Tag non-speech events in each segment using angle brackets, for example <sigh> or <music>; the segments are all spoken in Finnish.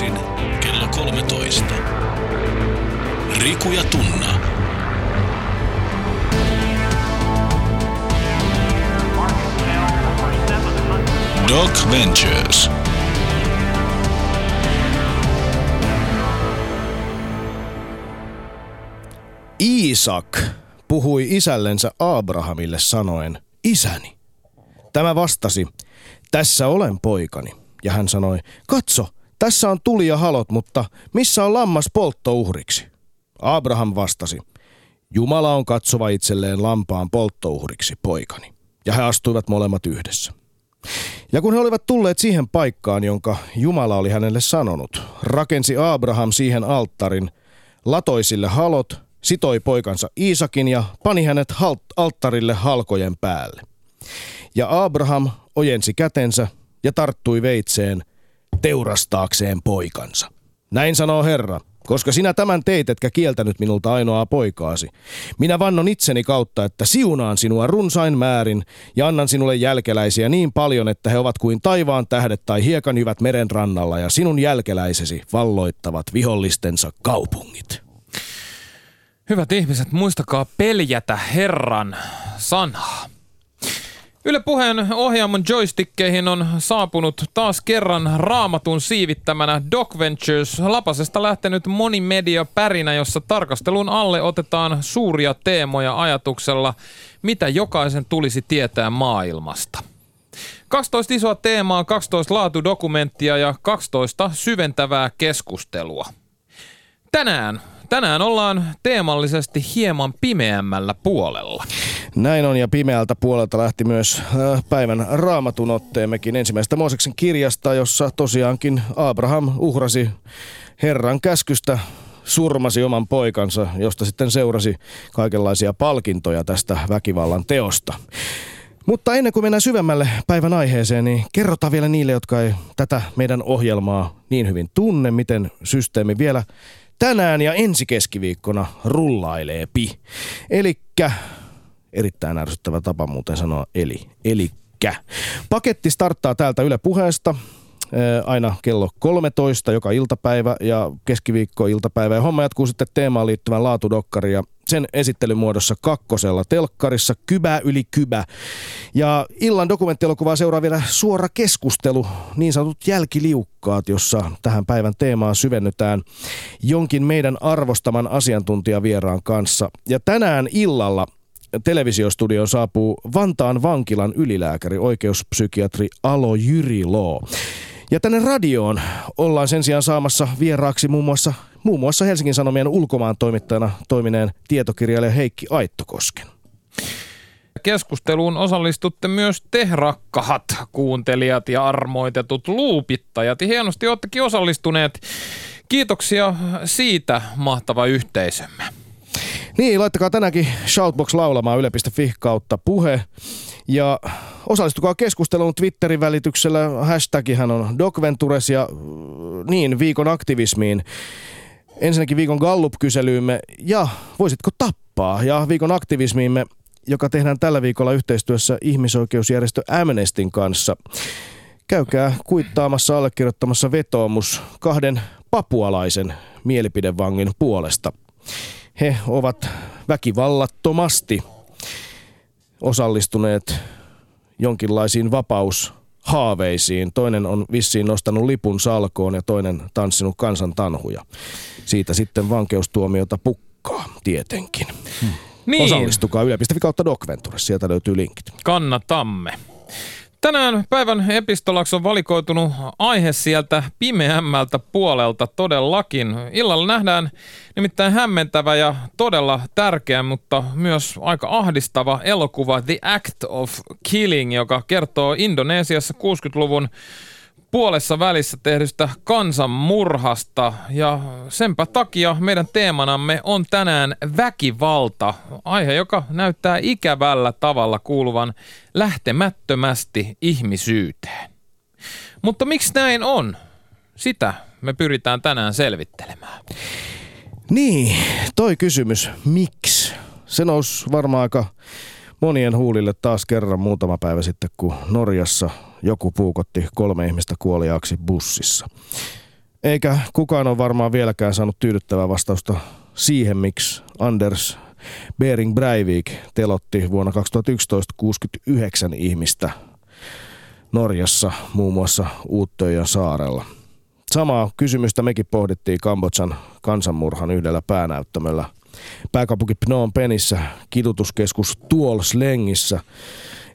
Arkisin kello 13. Riku ja Tunna. Doc Ventures. Iisak puhui isällensä Abrahamille sanoen, isäni. Tämä vastasi, tässä olen poikani. Ja hän sanoi, katso, tässä on tuli ja halot, mutta missä on lammas polttouhriksi? Abraham vastasi, Jumala on katsova itselleen lampaan polttouhriksi, poikani. Ja he astuivat molemmat yhdessä. Ja kun he olivat tulleet siihen paikkaan, jonka Jumala oli hänelle sanonut, rakensi Abraham siihen alttarin, latoi sille halot, sitoi poikansa Iisakin ja pani hänet halt- alttarille halkojen päälle. Ja Abraham ojensi kätensä ja tarttui veitseen teurastaakseen poikansa. Näin sanoo Herra, koska sinä tämän teit, etkä kieltänyt minulta ainoaa poikaasi. Minä vannon itseni kautta, että siunaan sinua runsain määrin ja annan sinulle jälkeläisiä niin paljon, että he ovat kuin taivaan tähdet tai hiekanjyvät meren rannalla ja sinun jälkeläisesi valloittavat vihollistensa kaupungit. Hyvät ihmiset, muistakaa peljätä Herran sanaa. Yle Puheen ohjaamon joystickeihin on saapunut taas kerran raamatun siivittämänä Doc Ventures Lapasesta lähtenyt monimedia pärinä, jossa tarkastelun alle otetaan suuria teemoja ajatuksella, mitä jokaisen tulisi tietää maailmasta. 12 isoa teemaa, 12 laatudokumenttia ja 12 syventävää keskustelua. Tänään Tänään ollaan teemallisesti hieman pimeämmällä puolella. Näin on ja pimeältä puolelta lähti myös äh, päivän raamatun otteemmekin ensimmäistä Mooseksen kirjasta, jossa tosiaankin Abraham uhrasi Herran käskystä surmasi oman poikansa, josta sitten seurasi kaikenlaisia palkintoja tästä väkivallan teosta. Mutta ennen kuin mennään syvemmälle päivän aiheeseen, niin kerrotaan vielä niille, jotka ei tätä meidän ohjelmaa niin hyvin tunne, miten systeemi vielä tänään ja ensi keskiviikkona rullailee pi. Elikkä, erittäin ärsyttävä tapa muuten sanoa eli, elikkä. Paketti starttaa täältä Yle puheesta aina kello 13 joka iltapäivä ja keskiviikko iltapäivä. Ja homma jatkuu sitten teemaan liittyvän laatudokkari ja sen esittelymuodossa kakkosella telkkarissa Kybä yli Kybä. Ja illan dokumenttielokuvaa seuraa vielä suora keskustelu, niin sanotut jälkiliukkaat, jossa tähän päivän teemaan syvennytään jonkin meidän arvostaman asiantuntijavieraan kanssa. Ja tänään illalla televisiostudioon saapuu Vantaan vankilan ylilääkäri, oikeuspsykiatri Alo Jyrilo. Ja tänne radioon ollaan sen sijaan saamassa vieraaksi muun muassa, muun muassa Helsingin Sanomien ulkomaan toimittajana toimineen tietokirjailija Heikki Aittokosken. Keskusteluun osallistutte myös te rakkahat kuuntelijat ja armoitetut luupittajat. Ja hienosti olettekin osallistuneet. Kiitoksia siitä, mahtava yhteisömme. Niin, laittakaa tänäänkin Shoutbox laulamaan yle.fi kautta puhe. Ja osallistukaa keskusteluun Twitterin välityksellä. Hashtagihän on DocVentures ja niin, viikon aktivismiin. Ensinnäkin viikon Gallup-kyselyymme ja voisitko tappaa? Ja viikon aktivismiimme, joka tehdään tällä viikolla yhteistyössä ihmisoikeusjärjestö Amnestin kanssa. Käykää kuittaamassa allekirjoittamassa vetoomus kahden papualaisen mielipidevangin puolesta. He ovat väkivallattomasti osallistuneet jonkinlaisiin vapaushaaveisiin. Toinen on vissiin nostanut lipun salkoon ja toinen tanssinut kansan tanhuja. Siitä sitten vankeustuomiota pukkaa tietenkin. Hmm. Niin. Osallistukaa yle.fi kautta sieltä löytyy linkit. Kannatamme. Tänään päivän epistolaksi on valikoitunut aihe sieltä pimeämmältä puolelta todellakin. Illalla nähdään nimittäin hämmentävä ja todella tärkeä, mutta myös aika ahdistava elokuva The Act of Killing, joka kertoo Indonesiassa 60-luvun puolessa välissä tehdystä kansanmurhasta ja senpä takia meidän teemanamme on tänään väkivalta, aihe joka näyttää ikävällä tavalla kuuluvan lähtemättömästi ihmisyyteen. Mutta miksi näin on? Sitä me pyritään tänään selvittelemään. Niin, toi kysymys, miksi? Se nousi varmaan aika monien huulille taas kerran muutama päivä sitten, kun Norjassa joku puukotti kolme ihmistä kuoliaaksi bussissa. Eikä kukaan ole varmaan vieläkään saanut tyydyttävää vastausta siihen, miksi Anders Bering Breivik telotti vuonna 2011 69 ihmistä Norjassa, muun muassa Uuttöjön saarella. Samaa kysymystä mekin pohdittiin Kambodsan kansanmurhan yhdellä päänäyttämöllä pääkaupunki Phnom Penissä kidutuskeskus Tuol Slengissä.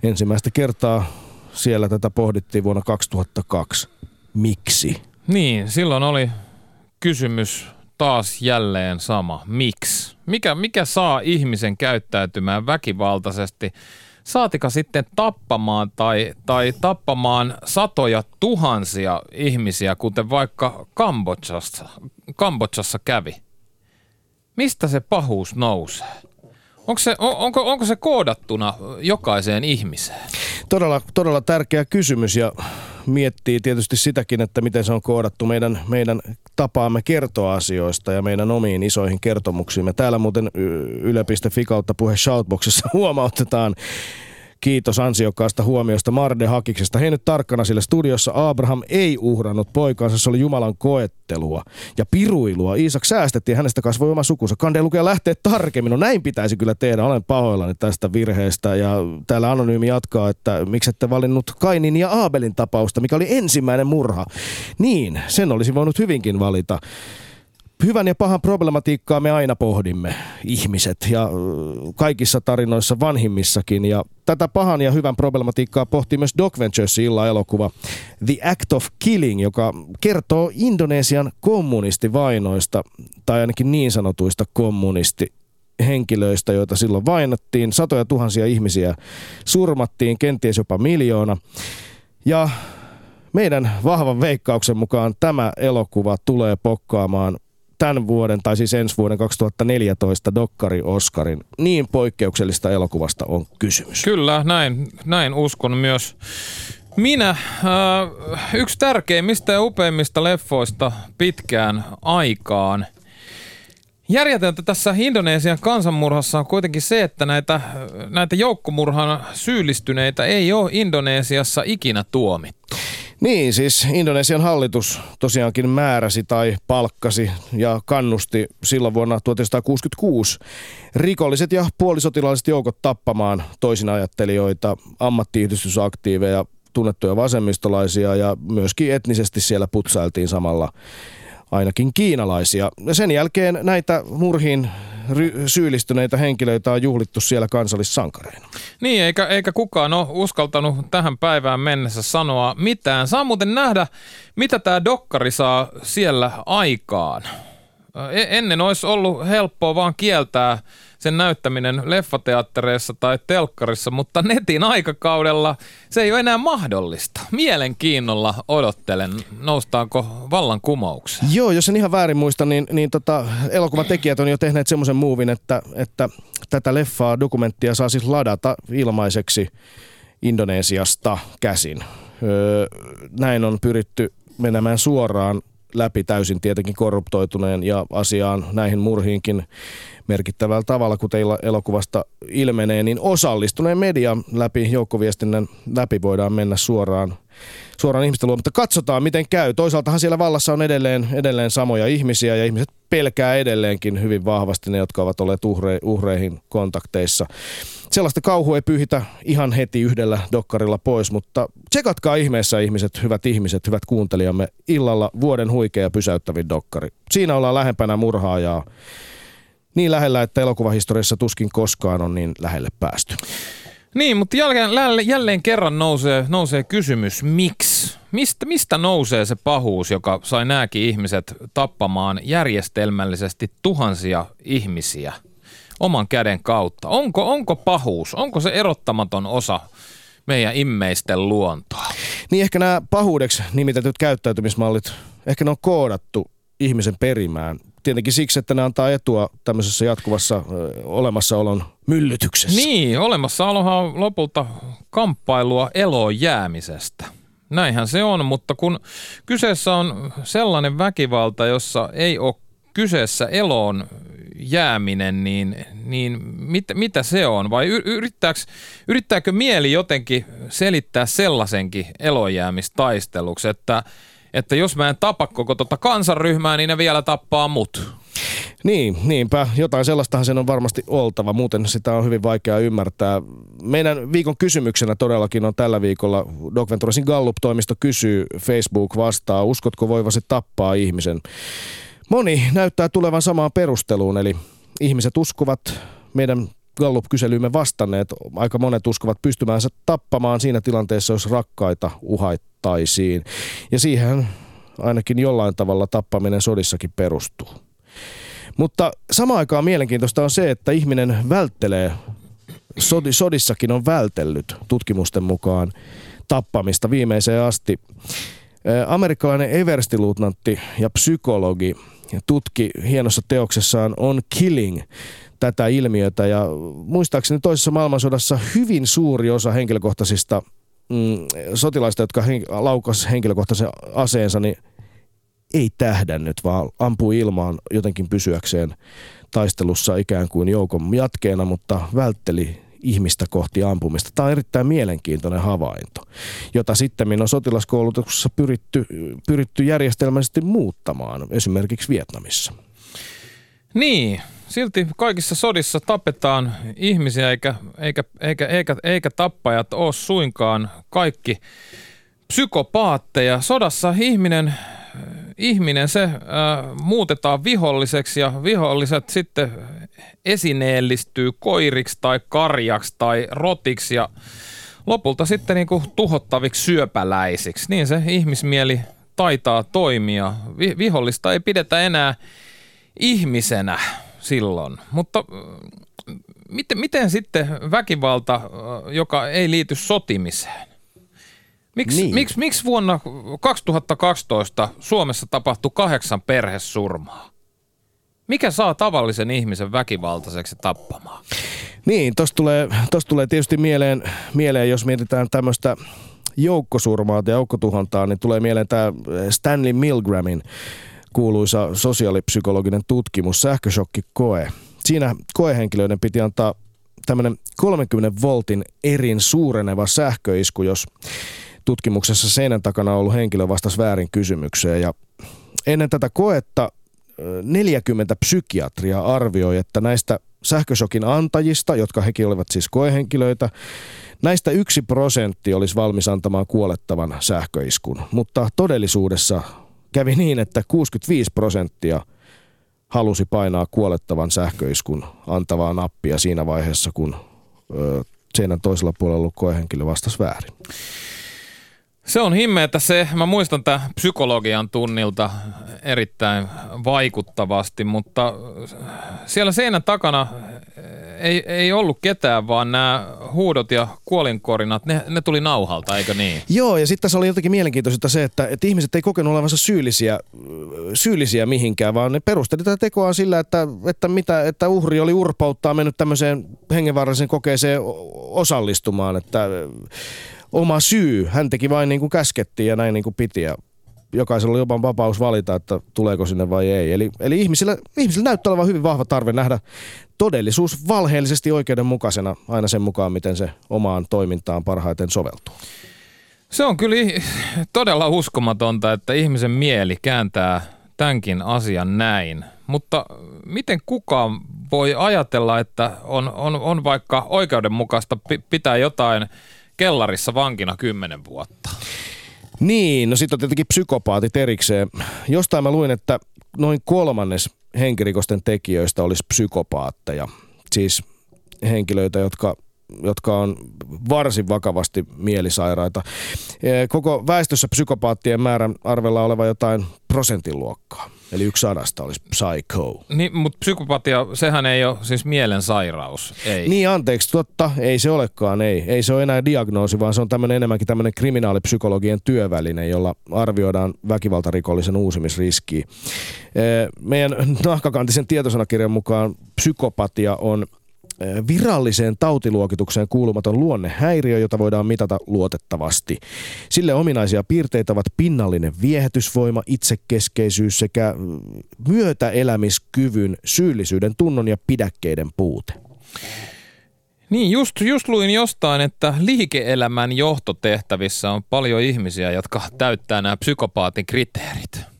Ensimmäistä kertaa siellä tätä pohdittiin vuonna 2002. Miksi? Niin, silloin oli kysymys taas jälleen sama. Miksi? Mikä, mikä saa ihmisen käyttäytymään väkivaltaisesti? Saatika sitten tappamaan tai, tai tappamaan satoja tuhansia ihmisiä, kuten vaikka Kambodsassa, Kambodsassa kävi. Mistä se pahuus nousee? Onko se, on, onko, onko se koodattuna jokaiseen ihmiseen? Todella, todella tärkeä kysymys ja miettii tietysti sitäkin, että miten se on koodattu meidän, meidän tapaamme kertoa asioista ja meidän omiin isoihin kertomuksiin. Me täällä muuten yle.fi kautta puhe Shoutboxissa <laughs> huomautetaan Kiitos ansiokkaasta huomiosta Marde Hakiksesta. Hei nyt tarkkana, sillä studiossa Abraham ei uhrannut poikaansa, se oli Jumalan koettelua ja piruilua. Iisak säästettiin, hänestä kasvoi oma sukunsa. Kande lukea lähtee tarkemmin, no näin pitäisi kyllä tehdä, olen pahoillani tästä virheestä. Ja täällä Anonyymi jatkaa, että miksi ette valinnut Kainin ja Aabelin tapausta, mikä oli ensimmäinen murha. Niin, sen olisi voinut hyvinkin valita hyvän ja pahan problematiikkaa me aina pohdimme, ihmiset, ja kaikissa tarinoissa vanhimmissakin. Ja tätä pahan ja hyvän problematiikkaa pohti myös Doc Venturesin illa-elokuva The Act of Killing, joka kertoo Indonesian kommunistivainoista, tai ainakin niin sanotuista kommunisti henkilöistä, joita silloin vainottiin. Satoja tuhansia ihmisiä surmattiin, kenties jopa miljoona. Ja meidän vahvan veikkauksen mukaan tämä elokuva tulee pokkaamaan tämän vuoden, tai siis ensi vuoden 2014 Dokkari Oscarin. Niin poikkeuksellista elokuvasta on kysymys. Kyllä, näin, näin uskon myös. Minä, äh, yksi tärkeimmistä ja upeimmista leffoista pitkään aikaan. Järjetöntä tässä Indonesian kansanmurhassa on kuitenkin se, että näitä, näitä joukkomurhan syyllistyneitä ei ole Indonesiassa ikinä tuomittu. Niin, siis Indonesian hallitus tosiaankin määräsi tai palkkasi ja kannusti silloin vuonna 1966 rikolliset ja puolisotilaalliset joukot tappamaan toisinajattelijoita, ammattiyhdistysaktiiveja, tunnettuja vasemmistolaisia ja myöskin etnisesti siellä putsailtiin samalla ainakin kiinalaisia. Sen jälkeen näitä murhiin ry- syyllistyneitä henkilöitä on juhlittu siellä kansallissankareina. Niin, eikä, eikä kukaan ole uskaltanut tähän päivään mennessä sanoa mitään. Saa muuten nähdä, mitä tämä dokkari saa siellä aikaan. E- ennen olisi ollut helppoa vaan kieltää sen näyttäminen leffateattereissa tai telkkarissa, mutta netin aikakaudella se ei ole enää mahdollista. Mielenkiinnolla odottelen, noustaanko vallankumoukseen. Joo, jos en ihan väärin muista, niin, niin tota, elokuvan tekijät on jo tehneet semmoisen muuvin, että, että tätä leffaa, dokumenttia saa siis ladata ilmaiseksi Indonesiasta käsin. Öö, näin on pyritty menemään suoraan läpi täysin tietenkin korruptoituneen ja asiaan näihin murhiinkin merkittävällä tavalla, kuten elokuvasta ilmenee, niin osallistuneen median läpi, joukkoviestinnän läpi voidaan mennä suoraan suoraan ihmisten luo, mutta katsotaan miten käy. Toisaaltahan siellä vallassa on edelleen, edelleen samoja ihmisiä ja ihmiset pelkää edelleenkin hyvin vahvasti ne, jotka ovat olleet uhre, uhreihin kontakteissa. Sellaista kauhua ei pyyhitä ihan heti yhdellä dokkarilla pois, mutta tsekatkaa ihmeessä ihmiset, hyvät ihmiset, hyvät kuuntelijamme, illalla vuoden huikea pysäyttävin dokkari. Siinä ollaan lähempänä murhaajaa niin lähellä, että elokuvahistoriassa tuskin koskaan on niin lähelle päästy. Niin, mutta jälleen, jälleen kerran nousee, nousee kysymys, miksi? Mistä, mistä nousee se pahuus, joka sai nämäkin ihmiset tappamaan järjestelmällisesti tuhansia ihmisiä oman käden kautta? Onko, onko pahuus, onko se erottamaton osa meidän immeisten luontoa? Niin ehkä nämä pahuudeksi nimitetyt käyttäytymismallit, ehkä ne on koodattu ihmisen perimään tietenkin siksi, että ne antaa etua tämmöisessä jatkuvassa olemassaolon myllytyksessä. Niin, olemassaolohan on lopulta kamppailua eloon jäämisestä. Näinhän se on, mutta kun kyseessä on sellainen väkivalta, jossa ei ole kyseessä eloon jääminen, niin, niin mit, mitä se on? Vai yrittääkö mieli jotenkin selittää sellaisenkin elojäämistaisteluksi, että että jos mä en tapa koko tota kansanryhmää, niin ne vielä tappaa mut. Niin, niinpä. Jotain sellaistahan sen on varmasti oltava, muuten sitä on hyvin vaikea ymmärtää. Meidän viikon kysymyksenä todellakin on tällä viikolla Doc Venturesin Gallup-toimisto kysyy, Facebook vastaa, uskotko voivasi tappaa ihmisen? Moni näyttää tulevan samaan perusteluun, eli ihmiset uskovat meidän Gallup-kyselyymme vastanneet. Aika monet uskovat pystymäänsä tappamaan siinä tilanteessa, jos rakkaita uhaittaisiin. Ja siihen ainakin jollain tavalla tappaminen sodissakin perustuu. Mutta samaan aikaan mielenkiintoista on se, että ihminen välttelee, sodissakin on vältellyt tutkimusten mukaan tappamista viimeiseen asti. Amerikkalainen everstiluutnantti ja psykologi tutki hienossa teoksessaan On Killing tätä ilmiötä. Ja muistaakseni toisessa maailmansodassa hyvin suuri osa henkilökohtaisista mm, sotilaista, jotka hen- laukas henkilökohtaisen aseensa, niin ei tähdännyt, vaan ampui ilmaan jotenkin pysyäkseen taistelussa ikään kuin joukon jatkeena, mutta vältteli ihmistä kohti ampumista. Tämä on erittäin mielenkiintoinen havainto, jota sitten on sotilaskoulutuksessa pyritty, pyritty järjestelmällisesti muuttamaan, esimerkiksi Vietnamissa. Niin, silti kaikissa sodissa tapetaan ihmisiä, eikä, eikä, eikä, eikä, eikä tappajat ole suinkaan kaikki psykopaatteja. Sodassa ihminen ihminen se äh, muutetaan viholliseksi ja viholliset sitten esineellistyy koiriksi tai karjaksi tai rotiksi ja lopulta sitten niin kuin tuhottaviksi syöpäläisiksi. Niin se ihmismieli taitaa toimia. Vi- vihollista ei pidetä enää ihmisenä silloin, mutta äh, miten, miten sitten väkivalta, joka ei liity sotimiseen? Miksi, niin. miksi, miksi vuonna 2012 Suomessa tapahtui kahdeksan perhesurmaa? Mikä saa tavallisen ihmisen väkivaltaiseksi tappamaan? Niin, tuossa tulee, tulee tietysti mieleen, mieleen, jos mietitään tämmöistä joukkosurmaa ja joukkotuhontaa, niin tulee mieleen tämä Stanley Milgramin kuuluisa sosiaalipsykologinen tutkimus, sähköshokkikoe. Siinä koehenkilöiden piti antaa tämmöinen 30 voltin erin suureneva sähköisku, jos tutkimuksessa seinän takana ollut henkilö vastasi väärin kysymykseen ja ennen tätä koetta 40 psykiatria arvioi, että näistä sähkösokin antajista, jotka hekin olivat siis koehenkilöitä, näistä yksi prosentti olisi valmis antamaan kuolettavan sähköiskun. Mutta todellisuudessa kävi niin, että 65 prosenttia halusi painaa kuolettavan sähköiskun antavaa nappia siinä vaiheessa, kun ö, seinän toisella puolella ollut koehenkilö vastasi väärin. Se on himmeetä se. Mä muistan tämän psykologian tunnilta erittäin vaikuttavasti, mutta siellä seinän takana ei, ei ollut ketään, vaan nämä huudot ja kuolinkorinat, ne, ne tuli nauhalta, eikö niin? Joo, ja sitten tässä oli jotenkin mielenkiintoista se, että, että ihmiset ei kokenut olevansa syyllisiä, syyllisiä mihinkään, vaan ne perusteli tätä tekoa sillä, että, että, mitä, että uhri oli urpauttaa mennyt tämmöiseen hengenvaaralliseen kokeeseen osallistumaan, että oma syy. Hän teki vain niin kuin käskettiin ja näin niin kuin piti. Ja jokaisella oli jopa vapaus valita, että tuleeko sinne vai ei. Eli, eli ihmisillä, ihmisillä näyttää olevan hyvin vahva tarve nähdä todellisuus valheellisesti oikeudenmukaisena aina sen mukaan, miten se omaan toimintaan parhaiten soveltuu. Se on kyllä todella uskomatonta, että ihmisen mieli kääntää tämänkin asian näin. Mutta miten kukaan voi ajatella, että on, on, on vaikka oikeudenmukaista pitää jotain kellarissa vankina kymmenen vuotta. Niin, no sitten on tietenkin psykopaatit erikseen. Jostain mä luin, että noin kolmannes henkirikosten tekijöistä olisi psykopaatteja. Siis henkilöitä, jotka jotka on varsin vakavasti mielisairaita. Koko väestössä psykopaattien määrän arvella oleva jotain prosentin luokkaa. Eli yksi sadasta olisi psycho. Niin, mutta psykopatia, sehän ei ole siis mielensairaus, ei. Niin, anteeksi, totta, ei se olekaan, ei. Ei se ole enää diagnoosi, vaan se on tämmöinen enemmänkin tämmöinen kriminaalipsykologian työväline, jolla arvioidaan väkivaltarikollisen uusimisriskiä. Meidän nahkakantisen tietosanakirjan mukaan psykopatia on viralliseen tautiluokitukseen kuulumaton luonnehäiriö, jota voidaan mitata luotettavasti. Sille ominaisia piirteitä ovat pinnallinen viehätysvoima, itsekeskeisyys sekä myötäelämiskyvyn, syyllisyyden tunnon ja pidäkkeiden puute. Niin, just, just luin jostain, että liike-elämän johtotehtävissä on paljon ihmisiä, jotka täyttää nämä psykopaatin kriteerit.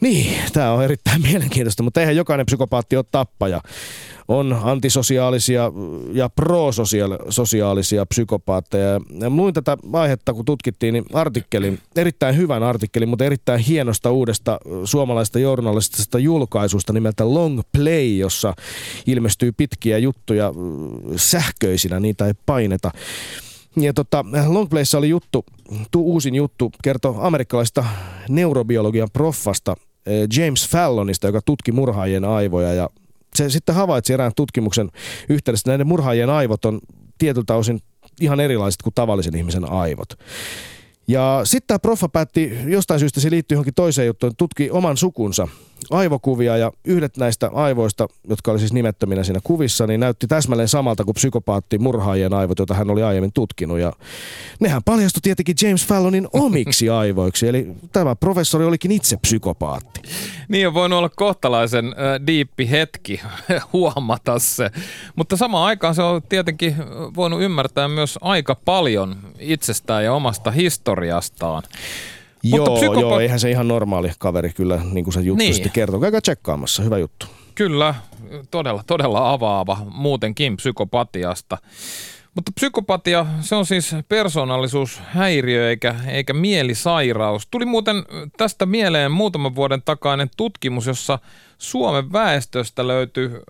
Niin, tämä on erittäin <laughs> mielenkiintoista, mutta eihän jokainen psykopaatti ole tappaja. On antisosiaalisia ja prososiaalisia psykopaatteja. Ja luin tätä aihetta, kun tutkittiin, niin artikkelin, erittäin hyvän artikkelin, mutta erittäin hienosta uudesta suomalaista journalistisesta julkaisusta nimeltä Long Play, jossa ilmestyy pitkiä juttuja sähköisinä, niitä ei paineta. Ja tota, Longplayssa oli juttu, tu, uusin juttu, kertoo amerikkalaista neurobiologian proffasta James Fallonista, joka tutki murhaajien aivoja ja se sitten havaitsi erään tutkimuksen yhteydessä, että näiden murhaajien aivot on tietyltä osin ihan erilaiset kuin tavallisen ihmisen aivot. Ja sitten tämä proffa päätti, jostain syystä se liittyy johonkin toiseen juttuun, tutki oman sukunsa aivokuvia ja yhdet näistä aivoista, jotka oli siis nimettöminä siinä kuvissa, niin näytti täsmälleen samalta kuin psykopaatti murhaajien aivot, joita hän oli aiemmin tutkinut. Ja nehän paljastui tietenkin James Fallonin <laughs> omiksi aivoiksi, eli tämä professori olikin itse psykopaatti. Niin on voinut olla kohtalaisen äh, diippi hetki <laughs> huomata se, mutta samaan aikaan se on tietenkin voinut ymmärtää myös aika paljon itsestään ja omasta historiastaan. Joo, Mutta psykopa- joo, eihän se ihan normaali kaveri kyllä, niin kuin se juttu niin. sitten kertoo. Käykää tsekkaamassa, hyvä juttu. Kyllä, todella, todella avaava muutenkin psykopatiasta. Mutta psykopatia, se on siis persoonallisuushäiriö eikä, eikä mielisairaus. Tuli muuten tästä mieleen muutaman vuoden takainen tutkimus, jossa Suomen väestöstä löytyi ö,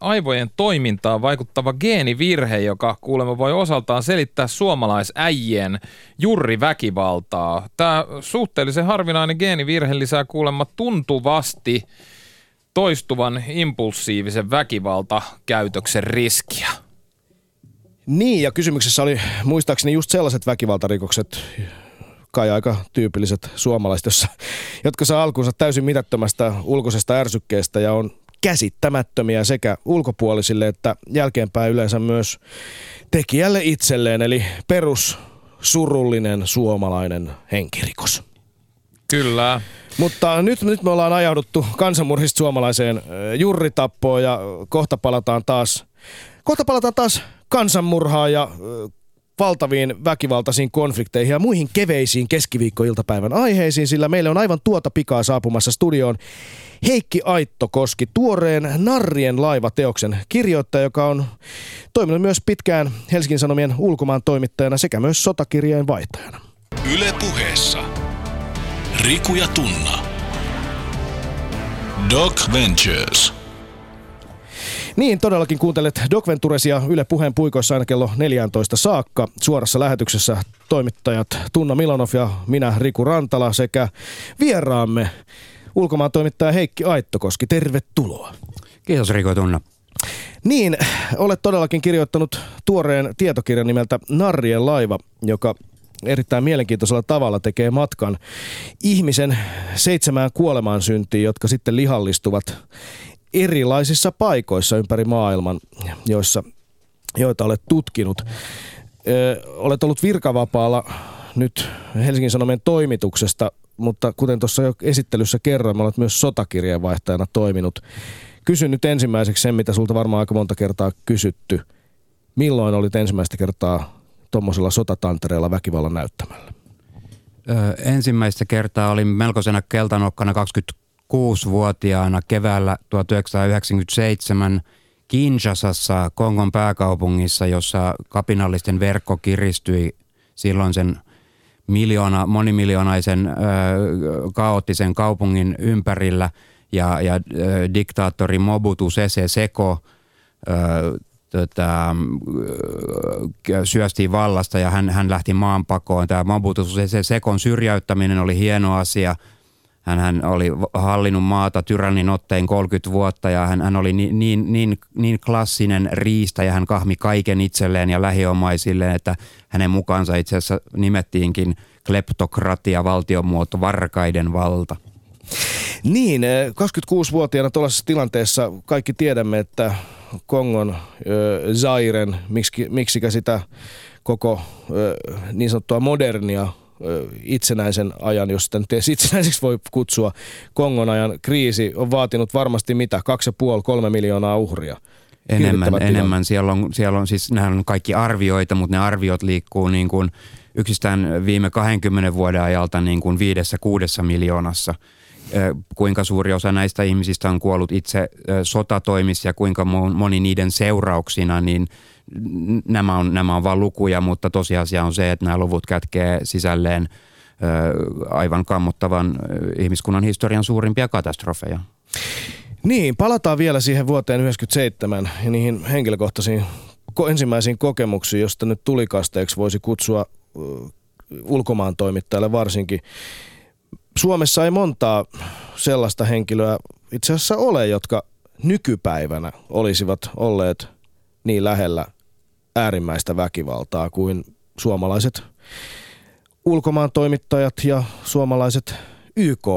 aivojen toimintaan vaikuttava geenivirhe, joka kuulemma voi osaltaan selittää suomalaisäijien jurriväkivaltaa. Tämä suhteellisen harvinainen geenivirhe lisää kuulemma tuntuvasti toistuvan impulsiivisen väkivaltakäytöksen riskiä. Niin, ja kysymyksessä oli muistaakseni just sellaiset väkivaltarikokset, kai aika tyypilliset suomalaiset, jossa, jotka saa alkunsa täysin mitättömästä ulkoisesta ärsykkeestä ja on käsittämättömiä sekä ulkopuolisille että jälkeenpäin yleensä myös tekijälle itselleen, eli perus surullinen suomalainen henkirikos. Kyllä. Mutta nyt, nyt me ollaan ajauduttu kansanmurhista suomalaiseen jurritappoon ja kohta palataan taas, kohta palataan taas kansanmurhaa ja valtaviin väkivaltaisiin konflikteihin ja muihin keveisiin keskiviikkoiltapäivän aiheisiin, sillä meille on aivan tuota pikaa saapumassa studioon Heikki Aittokoski, tuoreen Narrien laivateoksen kirjoittaja, joka on toiminut myös pitkään Helsingin Sanomien ulkomaan toimittajana sekä myös sotakirjeen vaihtajana. Yle puheessa. Riku ja Tunna. Doc Ventures. Niin, todellakin kuuntelet Doc Venturesia Yle Puheen puikoissa aina kello 14 saakka. Suorassa lähetyksessä toimittajat Tunna Milonov ja minä Riku Rantala sekä vieraamme ulkomaan toimittaja Heikki Aittokoski. Tervetuloa. Kiitos Riku Tunna. Niin, olet todellakin kirjoittanut tuoreen tietokirjan nimeltä Narrien laiva, joka erittäin mielenkiintoisella tavalla tekee matkan ihmisen seitsemään kuolemaan syntiin, jotka sitten lihallistuvat erilaisissa paikoissa ympäri maailman, joissa, joita olet tutkinut. Ö, olet ollut virkavapaalla nyt Helsingin Sanomien toimituksesta, mutta kuten tuossa jo esittelyssä kerroin, olet myös sotakirjeenvaihtajana toiminut. Kysyn nyt ensimmäiseksi sen, mitä sulta varmaan aika monta kertaa kysytty. Milloin olit ensimmäistä kertaa tuommoisella sotatantereella väkivallan näyttämällä? Ö, ensimmäistä kertaa olin melkoisena keltanokkana 26-vuotiaana keväällä 1997 Kinshasassa, Kongon pääkaupungissa, jossa kapinallisten verkko kiristyi silloin sen miljoona, monimiljonaisen ö, kaoottisen kaupungin ympärillä ja, ja ö, diktaattori Mobutu Sese Seko ö, tota, syöstiin vallasta ja hän, hän lähti maanpakoon. Tämä Mobutu Sekon syrjäyttäminen oli hieno asia – hän, hän oli hallinnut maata tyrannin ottein 30 vuotta ja hän, hän oli niin, niin, niin, niin klassinen riista ja hän kahmi kaiken itselleen ja lähiomaisille, että hänen mukaansa itse asiassa nimettiinkin kleptokratia, valtiomuoto, varkaiden valta. Niin, 26-vuotiaana eh, tuollaisessa tilanteessa kaikki tiedämme, että Kongon äh, Zairen, miksi, miksikä sitä koko äh, niin sanottua modernia itsenäisen ajan, jos sitä nyt itsenäiseksi voi kutsua, Kongon ajan kriisi on vaatinut varmasti mitä, 2,5-3 miljoonaa uhria. Enemmän, enemmän. Siellä on, siellä on siis, nämä on kaikki arvioita, mutta ne arviot liikkuu niin kuin yksistään viime 20 vuoden ajalta niin kuin viidessä kuudessa miljoonassa. Kuinka suuri osa näistä ihmisistä on kuollut itse sotatoimissa ja kuinka mo- moni niiden seurauksina, niin nämä on, nämä on vain lukuja, mutta tosiasia on se, että nämä luvut kätkee sisälleen aivan kammottavan ihmiskunnan historian suurimpia katastrofeja. Niin, palataan vielä siihen vuoteen 1997 ja niihin henkilökohtaisiin ko- ensimmäisiin kokemuksiin, josta nyt tulikasteeksi voisi kutsua ulkomaan toimittajalle varsinkin. Suomessa ei montaa sellaista henkilöä itse asiassa ole, jotka nykypäivänä olisivat olleet niin lähellä äärimmäistä väkivaltaa kuin suomalaiset ulkomaan toimittajat ja suomalaiset YK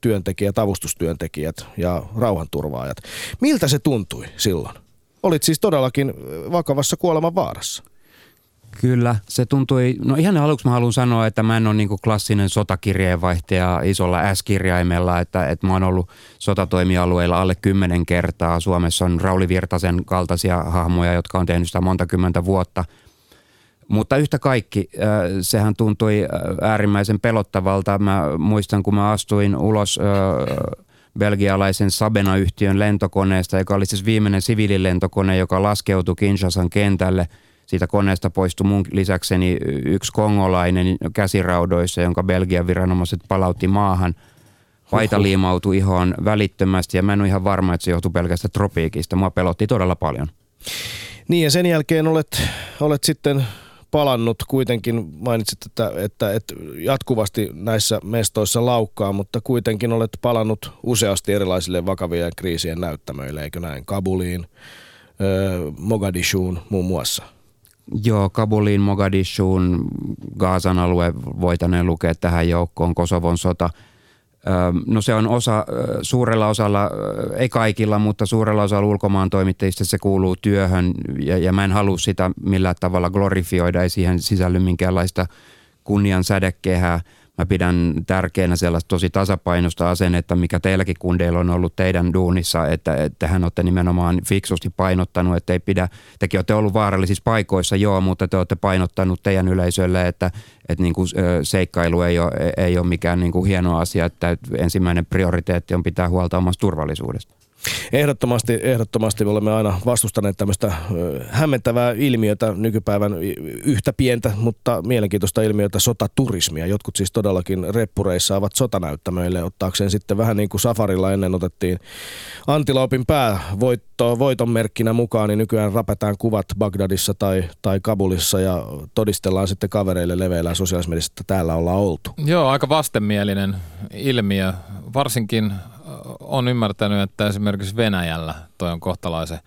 työntekijät, avustustyöntekijät ja rauhanturvaajat. Miltä se tuntui silloin? Olit siis todellakin vakavassa kuoleman vaarassa. Kyllä, se tuntui, no ihan aluksi mä haluan sanoa, että mä en ole niinku klassinen sotakirjeenvaihtaja isolla S-kirjaimella, että, että mä oon ollut sotatoimialueilla alle kymmenen kertaa. Suomessa on Rauli Virtasen kaltaisia hahmoja, jotka on tehnyt sitä monta kymmentä vuotta. Mutta yhtä kaikki, sehän tuntui äärimmäisen pelottavalta. Mä muistan, kun mä astuin ulos belgialaisen Sabena-yhtiön lentokoneesta, joka oli siis viimeinen siviililentokone, joka laskeutui Kinshasan kentälle. Siitä koneesta poistui mun lisäkseni yksi kongolainen käsiraudoissa, jonka Belgian viranomaiset palautti maahan. Paita liimautui ihoon välittömästi ja mä en ole ihan varma, että se johtui pelkästään tropiikista. Mua pelotti todella paljon. Niin ja sen jälkeen olet, olet sitten palannut kuitenkin, mainitsit, että, että, että jatkuvasti näissä mestoissa laukkaa, mutta kuitenkin olet palannut useasti erilaisille vakavien kriisien näyttämöille, eikö näin? Kabuliin, Mogadishuun muun muassa. Joo, Kabuliin, Mogadishuun, Gaasan alue voitaneen lukea tähän joukkoon, Kosovon sota. No se on osa, suurella osalla, ei kaikilla, mutta suurella osalla ulkomaan toimittajista se kuuluu työhön ja, ja mä en halua sitä millään tavalla glorifioida, ei siihen sisälly minkäänlaista kunnian sädekehää. Mä pidän tärkeänä sellaista tosi tasapainosta asennetta, mikä teilläkin kundeilla on ollut teidän duunissa, että, että hän olette nimenomaan fiksusti painottanut, että ei pidä, tekin olette ollut vaarallisissa paikoissa, joo, mutta te olette painottanut teidän yleisölle, että, että niin kuin, seikkailu ei ole, ei ole mikään niin kuin hieno asia, että ensimmäinen prioriteetti on pitää huolta omasta turvallisuudesta. Ehdottomasti, ehdottomasti me olemme aina vastustaneet tämmöistä hämmentävää ilmiötä nykypäivän yhtä pientä, mutta mielenkiintoista ilmiötä sotaturismia. Jotkut siis todellakin reppureissaavat sotanäyttämöille ottaakseen sitten vähän niin kuin safarilla ennen otettiin Antiloopin pää voitto, voiton merkkinä mukaan, niin nykyään rapetaan kuvat Bagdadissa tai, tai Kabulissa ja todistellaan sitten kavereille leveillä sosiaalisessa mediassa, että täällä ollaan oltu. Joo, aika vastenmielinen ilmiö. Varsinkin on ymmärtänyt, että esimerkiksi Venäjällä toi on kohtalaisen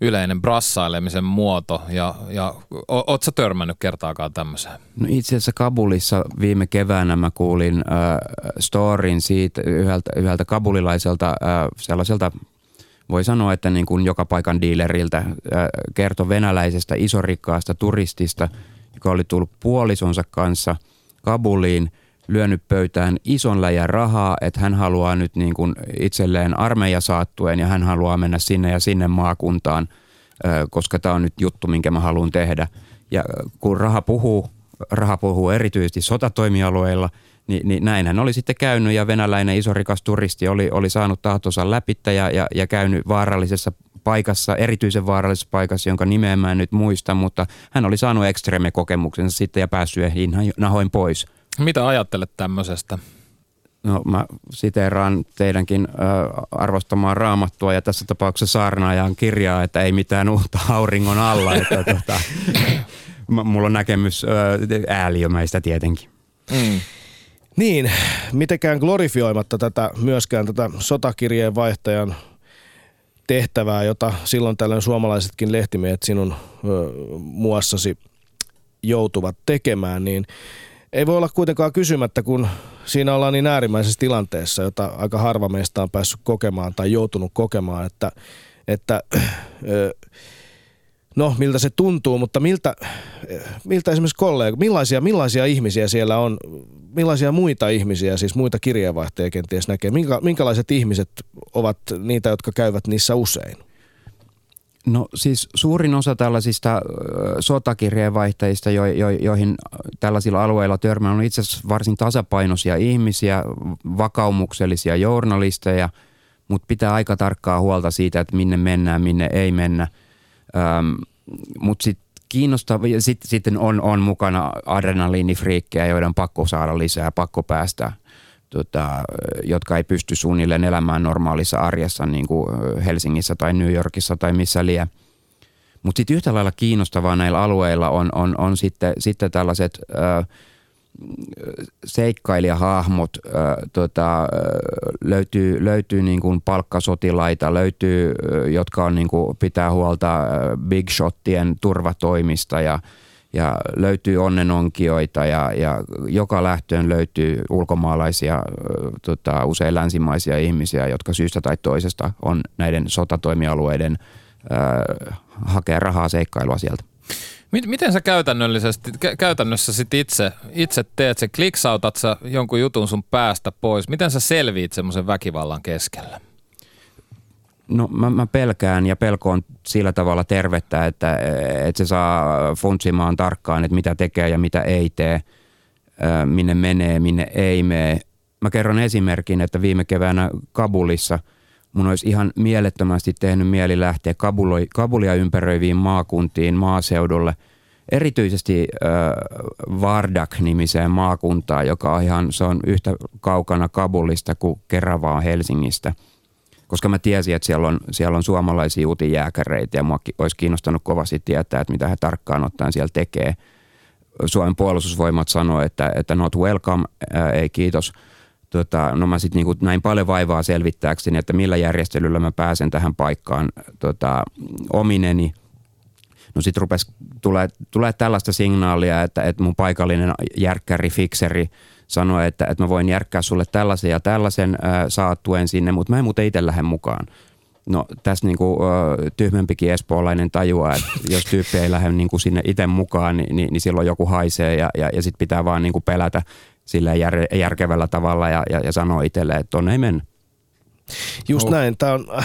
yleinen brassailemisen muoto. Ja, ja o- oot sä törmännyt kertaakaan tämmöiseen? No itse asiassa Kabulissa viime keväänä mä kuulin äh, storin siitä yhdeltä, yhdeltä kabulilaiselta äh, sellaiselta voi sanoa, että niin kuin joka paikan dealeriltä äh, kertoi venäläisestä isorikkaasta turistista, joka oli tullut puolisonsa kanssa Kabuliin, lyönyt pöytään ison läjän rahaa, että hän haluaa nyt niin kuin itselleen armeija saattuen ja hän haluaa mennä sinne ja sinne maakuntaan, koska tämä on nyt juttu, minkä mä haluan tehdä. Ja kun raha puhuu, raha puhuu erityisesti sotatoimialueilla, niin, niin näin hän oli sitten käynyt ja venäläinen isorikas turisti oli, oli saanut tahtonsa läpitte ja, ja, ja käynyt vaarallisessa paikassa, erityisen vaarallisessa paikassa, jonka nimeä mä en nyt muista, mutta hän oli saanut ekstreme-kokemuksensa sitten ja päässyt nahoin pois. Mitä ajattelet tämmöisestä? No mä siteeraan teidänkin ö, arvostamaan raamattua ja tässä tapauksessa saarnaajan kirjaa, että ei mitään uutta auringon alla. Että, <laughs> tota, m- mulla on näkemys ö, ääliömäistä tietenkin. Mm. Niin, mitenkään glorifioimatta tätä myöskään tätä sotakirjeen vaihtajan tehtävää, jota silloin tällöin suomalaisetkin lehtimiehet sinun ö, muassasi joutuvat tekemään, niin ei voi olla kuitenkaan kysymättä, kun siinä ollaan niin äärimmäisessä tilanteessa, jota aika harva meistä on päässyt kokemaan tai joutunut kokemaan, että, että no miltä se tuntuu, mutta miltä, miltä esimerkiksi kollega, millaisia, millaisia ihmisiä siellä on, millaisia muita ihmisiä, siis muita kirjeenvaihtajia kenties näkee, Minkä, minkälaiset ihmiset ovat niitä, jotka käyvät niissä usein? No siis suurin osa tällaisista sotakirjeenvaihtajista, jo, jo, joihin tällaisilla alueilla törmää, on itse asiassa varsin tasapainoisia ihmisiä, vakaumuksellisia journalisteja, mutta pitää aika tarkkaa huolta siitä, että minne mennään, minne ei mennä. Ähm, mutta sitten kiinnostava, sit, sitten on, on mukana adrenaliinifriikkejä, joiden on pakko saada lisää, pakko päästä tota, jotka ei pysty suunnilleen elämään normaalissa arjessa niin kuin Helsingissä tai New Yorkissa tai missä liian. Mutta sitten yhtä lailla kiinnostavaa näillä alueilla on, on, on sitten, sitten tällaiset ö, seikkailijahahmot, ö, tota, löytyy, löytyy niin kuin palkkasotilaita, löytyy, jotka on niin kuin pitää huolta big shottien turvatoimista ja – ja löytyy onnenonkioita ja, ja joka lähtöön löytyy ulkomaalaisia, tota, usein länsimaisia ihmisiä, jotka syystä tai toisesta on näiden sotatoimialueiden äh, hakea rahaa seikkailua sieltä. Miten sä käytännöllisesti, käytännössä sit itse, itse teet se, kliksautat sä jonkun jutun sun päästä pois? Miten sä selviit semmoisen väkivallan keskellä? No mä, mä pelkään ja pelko on sillä tavalla tervettä, että, että se saa funtsimaan tarkkaan, että mitä tekee ja mitä ei tee, minne menee, minne ei mene. Mä kerron esimerkin, että viime keväänä Kabulissa mun olisi ihan mielettömästi tehnyt mieli lähteä Kabuloi, Kabulia ympäröiviin maakuntiin, maaseudulle, erityisesti äh, Vardak-nimiseen maakuntaan, joka on ihan, se on yhtä kaukana Kabulista kuin Keravaa Helsingistä – koska mä tiesin, että siellä on, siellä on suomalaisia uutijääkäreitä ja mua olisi kiinnostanut kovasti tietää, että mitä he tarkkaan ottaen siellä tekee. Suomen puolustusvoimat sanoi, että, että not welcome, ää, ei kiitos. Tota, no mä sitten niinku näin paljon vaivaa selvittääkseni, että millä järjestelyllä mä pääsen tähän paikkaan tota, omineni. No sitten rupesi tulee, tulee tällaista signaalia, että, että mun paikallinen järkkäri, fikseri – sanoi, että, että mä voin järkkää sulle tällaisen ja tällaisen äh, saattuen sinne, mutta mä en muuten itse lähde mukaan. No tässä niinku, äh, tyhmempikin espoolainen tajuaa, että jos tyyppi ei lähde niinku sinne itse mukaan, niin, niin, niin silloin joku haisee ja, ja, ja sitten pitää vaan niinku pelätä sillä jär, järkevällä tavalla ja, ja, ja sanoa itselle, että tonne ei mennä. Just oh. näin. Tämä on äh,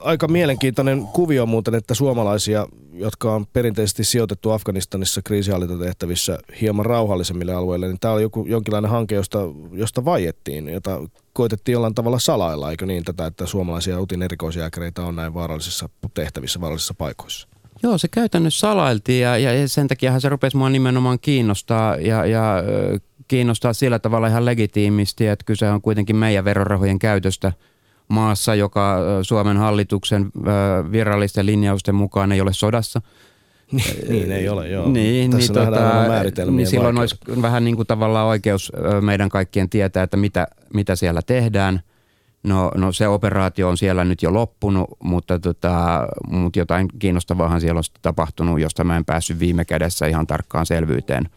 aika mielenkiintoinen kuvio muuten, että suomalaisia, jotka on perinteisesti sijoitettu Afganistanissa kriisihallintatehtävissä hieman rauhallisemmille alueille, niin tämä on joku, jonkinlainen hanke, josta, josta vaiettiin, jota koitettiin jollain tavalla salailla, eikö niin tätä, että suomalaisia utin erikoisjääkäreitä on näin vaarallisissa tehtävissä, vaarallisissa paikoissa? Joo, se käytännössä salailtiin ja, ja sen takia se rupesi mua nimenomaan kiinnostaa ja, ja kiinnostaa sillä tavalla ihan legitiimisti, että kyse on kuitenkin meidän verorahojen käytöstä – maassa, joka Suomen hallituksen virallisten linjausten mukaan ei ole sodassa. <laughs> niin ei ole, joo. Niin, Tässä niin, tota, niin silloin olisi vähän niin kuin tavallaan oikeus meidän kaikkien tietää, että mitä, mitä siellä tehdään. No, no se operaatio on siellä nyt jo loppunut, mutta, tota, mutta jotain kiinnostavaahan siellä on tapahtunut, josta mä en päässyt viime kädessä ihan tarkkaan selvyyteen.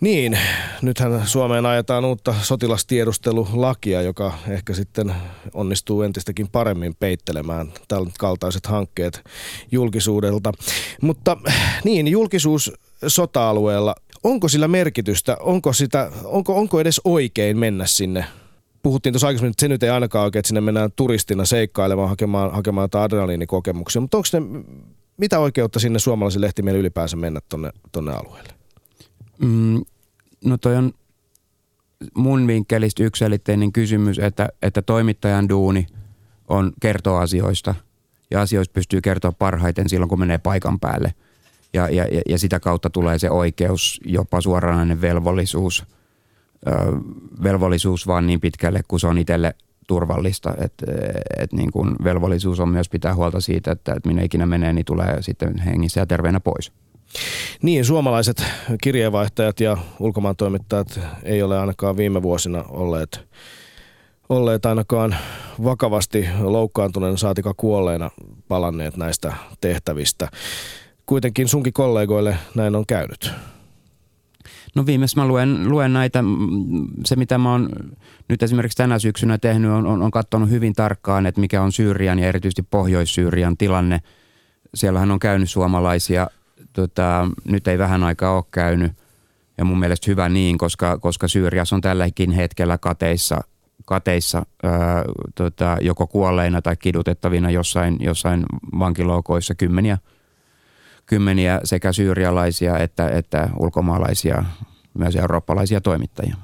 Niin, nythän Suomeen ajetaan uutta sotilastiedustelulakia, joka ehkä sitten onnistuu entistäkin paremmin peittelemään tällaiset kaltaiset hankkeet julkisuudelta. Mutta niin, julkisuus sota-alueella, onko sillä merkitystä? Onko, sitä, onko, onko edes oikein mennä sinne puhuttiin tuossa aikaisemmin, että se nyt ei ainakaan oikein, että sinne mennään turistina seikkailemaan, hakemaan, hakemaan jotain adrenaliinikokemuksia. Mutta onko ne, mitä oikeutta sinne suomalaisen lehtimiehen ylipäänsä mennä tonne alueelle? Mm, no toi on mun vinkkelistä yksilitteinen kysymys, että, että toimittajan duuni on kertoa asioista ja asioista pystyy kertoa parhaiten silloin, kun menee paikan päälle. Ja, ja, ja sitä kautta tulee se oikeus, jopa suoranainen velvollisuus, ö, velvollisuus vaan niin pitkälle, kun se on itselle turvallista. Että et niin kun velvollisuus on myös pitää huolta siitä, että, että minne ikinä menee, niin tulee sitten hengissä ja terveenä pois. Niin, suomalaiset kirjeenvaihtajat ja ulkomaan toimittajat ei ole ainakaan viime vuosina olleet, olleet ainakaan vakavasti loukkaantuneena saatika kuolleena palanneet näistä tehtävistä. Kuitenkin sunkin kollegoille näin on käynyt. No viimeis mä luen, luen näitä, se mitä mä oon nyt esimerkiksi tänä syksynä tehnyt, on, on, on katsonut hyvin tarkkaan, että mikä on Syyrian ja erityisesti Pohjois-Syyrian tilanne. Siellähän on käynyt suomalaisia tota, nyt ei vähän aikaa ole käynyt. Ja mun mielestä hyvä niin, koska, koska Syyriassa on tälläkin hetkellä kateissa kateissa ää, tota, joko kuolleina tai kidutettavina jossain, jossain vankiloukoissa kymmeniä, kymmeniä sekä syyrialaisia että, että ulkomaalaisia, myös eurooppalaisia toimittajia.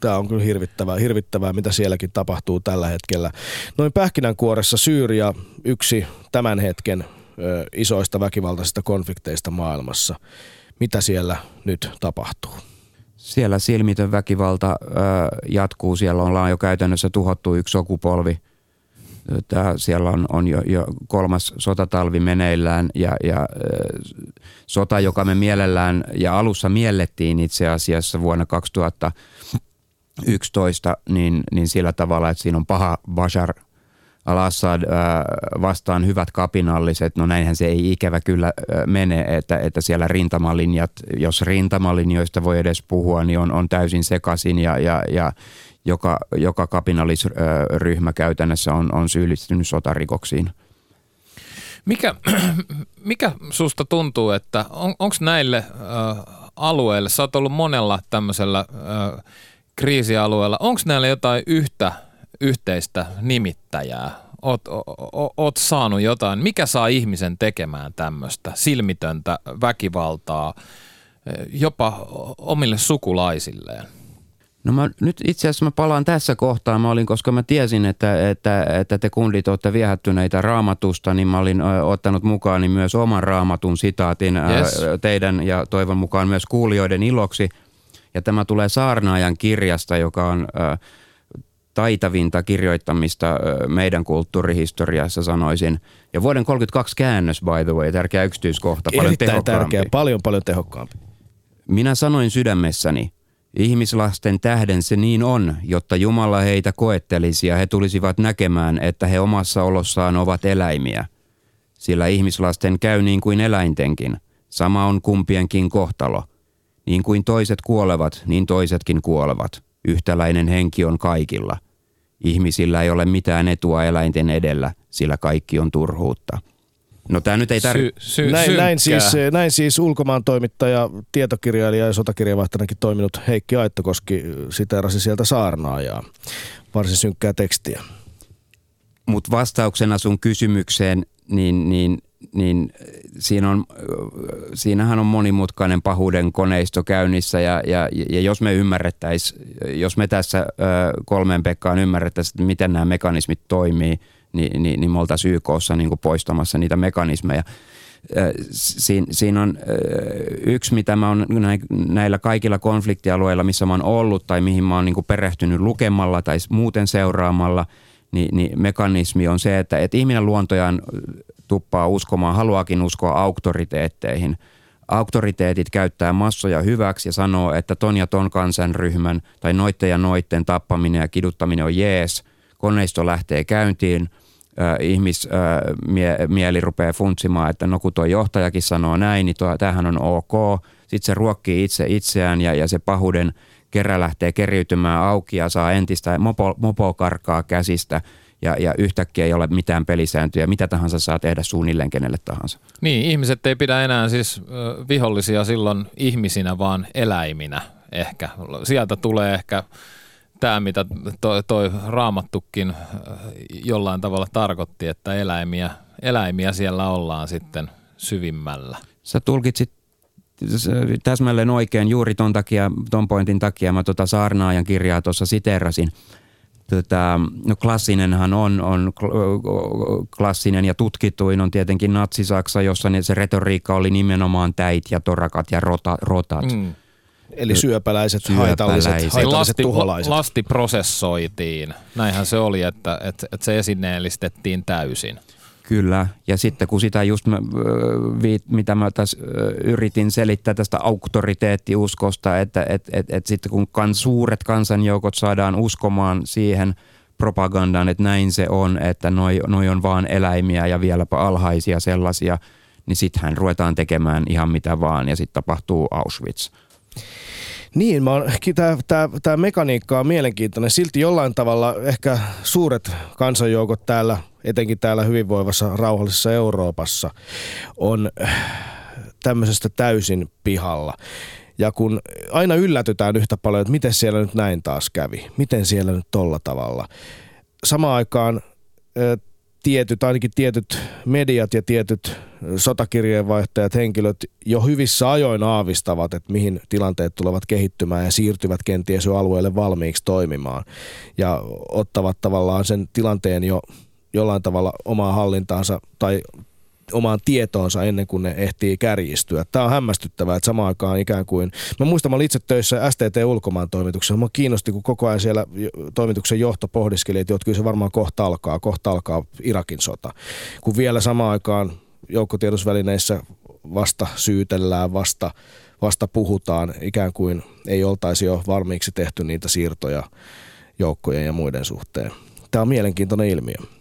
Tämä on kyllä hirvittävää, hirvittävää, mitä sielläkin tapahtuu tällä hetkellä. Noin pähkinänkuoressa Syyria yksi tämän hetken isoista väkivaltaisista konflikteista maailmassa. Mitä siellä nyt tapahtuu? Siellä silmitön väkivalta jatkuu. Siellä ollaan jo käytännössä tuhottu yksi sukupolvi. Tää, siellä on, on jo, jo kolmas sotatalvi meneillään ja, ja sota, joka me mielellään ja alussa miellettiin itse asiassa vuonna 2011, niin, niin sillä tavalla, että siinä on paha Bashar al-Assad vastaan hyvät kapinalliset, no näinhän se ei ikävä kyllä mene, että, että siellä rintamalinjat, jos rintamalinjoista voi edes puhua, niin on, on täysin sekaisin ja, ja, ja joka, joka kapinallisryhmä käytännössä on, on syyllistynyt sotarikoksiin. Mikä, <clears throat> mikä susta tuntuu, että on, onko näille äh, alueille, sä oot ollut monella tämmöisellä äh, kriisialueella, onko näillä jotain yhtä yhteistä nimittäjää? Oot, o, oot saanut jotain, mikä saa ihmisen tekemään tämmöistä silmitöntä väkivaltaa jopa omille sukulaisilleen? No mä, nyt itse asiassa mä palaan tässä kohtaan. Mä olin, koska mä tiesin, että, että, että te kundit olette viehättyneitä raamatusta, niin mä olin ottanut mukaan niin myös oman raamatun sitaatin yes. teidän ja toivon mukaan myös kuulijoiden iloksi. Ja tämä tulee Saarnaajan kirjasta, joka on taitavinta kirjoittamista meidän kulttuurihistoriassa sanoisin. Ja vuoden 32 käännös, by the way, tärkeä yksityiskohta, paljon Erittäin tehokkaampi. tärkeä, paljon paljon tehokkaampi. Minä sanoin sydämessäni, ihmislasten tähden se niin on, jotta Jumala heitä koettelisi ja he tulisivat näkemään, että he omassa olossaan ovat eläimiä. Sillä ihmislasten käy niin kuin eläintenkin. Sama on kumpienkin kohtalo. Niin kuin toiset kuolevat, niin toisetkin kuolevat. Yhtäläinen henki on kaikilla – Ihmisillä ei ole mitään etua eläinten edellä, sillä kaikki on turhuutta. No tämä nyt ei tarvitse... Sy- sy- näin, näin, siis, näin siis ulkomaan toimittaja, tietokirjailija ja sotakirjavahtanakin toiminut Heikki Aittokoski siteerasi sieltä saarnaajaa. Varsin synkkää tekstiä. Mutta vastauksena sun kysymykseen, niin, niin, niin siinä on, siinähän on monimutkainen pahuuden koneisto käynnissä ja, ja, ja jos me ymmärrettäisiin, jos me tässä kolmeen Pekkaan ymmärrettäisiin, että miten nämä mekanismit toimii, niin, niin, niin me oltaisiin YKssa niin kuin poistamassa niitä mekanismeja. Siin, siinä on yksi, mitä mä oon näillä kaikilla konfliktialueilla, missä mä oon ollut tai mihin mä oon niin kuin perehtynyt lukemalla tai muuten seuraamalla, niin, niin mekanismi on se, että, että ihminen luontojaan tuppaa uskomaan, haluakin uskoa auktoriteetteihin. Auktoriteetit käyttää massoja hyväksi ja sanoo, että ton ja ton kansanryhmän tai noitten ja noitten tappaminen ja kiduttaminen on jees. Koneisto lähtee käyntiin, ihmismieli rupeaa funtsimaan, että no kun tuo johtajakin sanoo näin, niin tämähän on ok. Sitten se ruokkii itse itseään ja, ja se pahuuden kerä lähtee keriytymään auki ja saa entistä mopo, mopo karkaa käsistä – ja, ja yhtäkkiä ei ole mitään pelisääntöjä, mitä tahansa saa tehdä suunnilleen kenelle tahansa. Niin, ihmiset ei pidä enää siis vihollisia silloin ihmisinä, vaan eläiminä ehkä. Sieltä tulee ehkä tämä, mitä toi, toi raamattukin jollain tavalla tarkoitti, että eläimiä, eläimiä siellä ollaan sitten syvimmällä. Sä tulkitsit täsmälleen oikein juuri ton, takia, ton pointin takia mä tota Saarnaajan kirjaa tuossa siterasin – Tota, no klassinenhan on, on klassinen ja tutkittuin on tietenkin Natsi-Saksa, jossa se retoriikka oli nimenomaan täit ja torakat ja rota, rotat. Mm. Eli syöpäläiset, syöpäläiset. haitalliset, haitalliset lasti, tuholaiset. Lasti prosessoitiin. Näinhän se oli, että, että, että se esineellistettiin täysin. Kyllä, ja sitten kun sitä just, mä, mitä mä tässä yritin selittää tästä auktoriteettiuskosta, että et, et, et sitten kun kan, suuret kansanjoukot saadaan uskomaan siihen propagandaan, että näin se on, että noi, noi on vaan eläimiä ja vieläpä alhaisia sellaisia, niin sittenhän ruvetaan tekemään ihan mitä vaan ja sitten tapahtuu Auschwitz. Niin, tämä mekaniikka on mielenkiintoinen. Silti jollain tavalla ehkä suuret kansanjoukot täällä, etenkin täällä hyvinvoivassa rauhallisessa Euroopassa, on tämmöisestä täysin pihalla. Ja kun aina yllätytään yhtä paljon, että miten siellä nyt näin taas kävi, miten siellä nyt tolla tavalla. Samaan aikaan tietyt, ainakin tietyt mediat ja tietyt sotakirjeenvaihtajat, henkilöt jo hyvissä ajoin aavistavat, että mihin tilanteet tulevat kehittymään ja siirtyvät kenties jo alueelle valmiiksi toimimaan. Ja ottavat tavallaan sen tilanteen jo jollain tavalla omaa hallintaansa tai omaan tietoonsa ennen kuin ne ehtii kärjistyä. Tämä on hämmästyttävää, että samaan aikaan ikään kuin, mä muistan, mä olin itse töissä STT ulkomaan toimituksessa, mä kiinnosti, kun koko ajan siellä toimituksen johto pohdiskeli, että kyllä se varmaan kohta alkaa, kohta alkaa Irakin sota. Kun vielä samaan aikaan joukkotiedotusvälineissä vasta syytellään, vasta, vasta puhutaan, ikään kuin ei oltaisi jo valmiiksi tehty niitä siirtoja joukkojen ja muiden suhteen. Tämä on mielenkiintoinen ilmiö.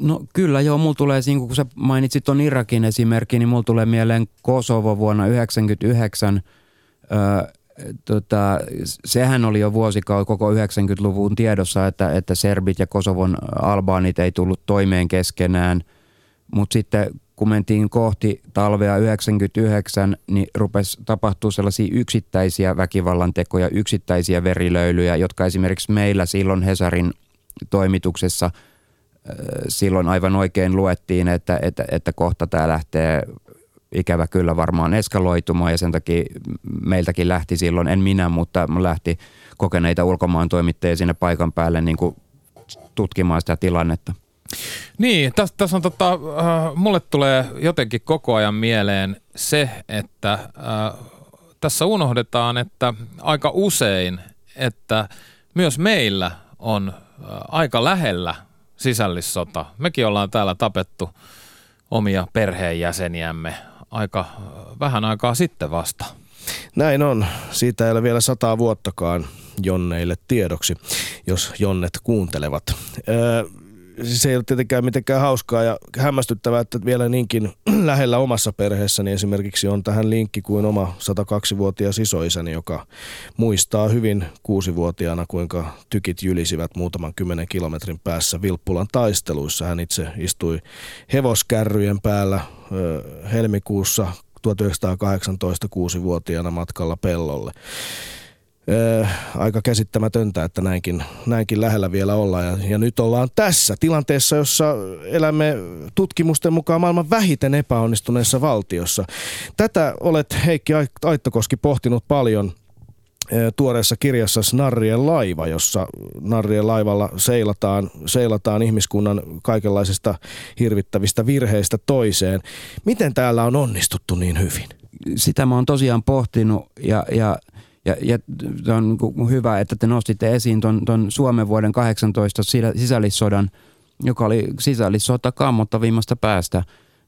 No kyllä joo, mulla tulee, niin kun sä mainitsit tuon Irakin esimerkki, niin mulla tulee mieleen Kosovo vuonna 1999. Öö, tota, sehän oli jo vuosikausi koko 90-luvun tiedossa, että, että serbit ja Kosovon albaanit ei tullut toimeen keskenään. Mutta sitten kun mentiin kohti talvea 99, niin rupesi tapahtua sellaisia yksittäisiä väkivallan tekoja, yksittäisiä verilöylyjä, jotka esimerkiksi meillä silloin Hesarin toimituksessa – silloin aivan oikein luettiin, että, että, että kohta tämä lähtee ikävä kyllä varmaan eskaloitumaan ja sen takia meiltäkin lähti silloin, en minä, mutta lähti kokeneita ulkomaan toimittajia sinne paikan päälle niin kuin tutkimaan sitä tilannetta. Niin, tässä, tässä on tota, äh, mulle tulee jotenkin koko ajan mieleen se, että äh, tässä unohdetaan, että aika usein, että myös meillä on äh, aika lähellä sisällissota. Mekin ollaan täällä tapettu omia perheenjäseniämme aika vähän aikaa sitten vasta. Näin on. Siitä ei ole vielä sataa vuottakaan Jonneille tiedoksi, jos Jonnet kuuntelevat. Öö, se ei ole tietenkään mitenkään hauskaa ja hämmästyttävää, että vielä niinkin <clears throat> lähellä omassa perheessäni esimerkiksi on tähän linkki kuin oma 102-vuotias isoisäni, joka muistaa hyvin kuusivuotiaana, kuinka tykit jylisivät muutaman kymmenen kilometrin päässä Vilppulan taisteluissa. Hän itse istui hevoskärryjen päällä helmikuussa 1918 kuusivuotiaana matkalla pellolle äh, aika käsittämätöntä, että näinkin, näinkin lähellä vielä ollaan. Ja, ja nyt ollaan tässä tilanteessa, jossa elämme tutkimusten mukaan maailman vähiten epäonnistuneessa valtiossa. Tätä olet Heikki Aittokoski pohtinut paljon tuoreessa kirjassa Narrien laiva, jossa Narrien laivalla seilataan, seilataan ihmiskunnan kaikenlaisista hirvittävistä virheistä toiseen. Miten täällä on onnistuttu niin hyvin? Sitä mä oon tosiaan pohtinut ja, ja ja, ja on niinku hyvä, että te nostitte esiin ton, ton Suomen vuoden 18 sisällissodan, joka oli sisällissota kammottavimmasta päästä,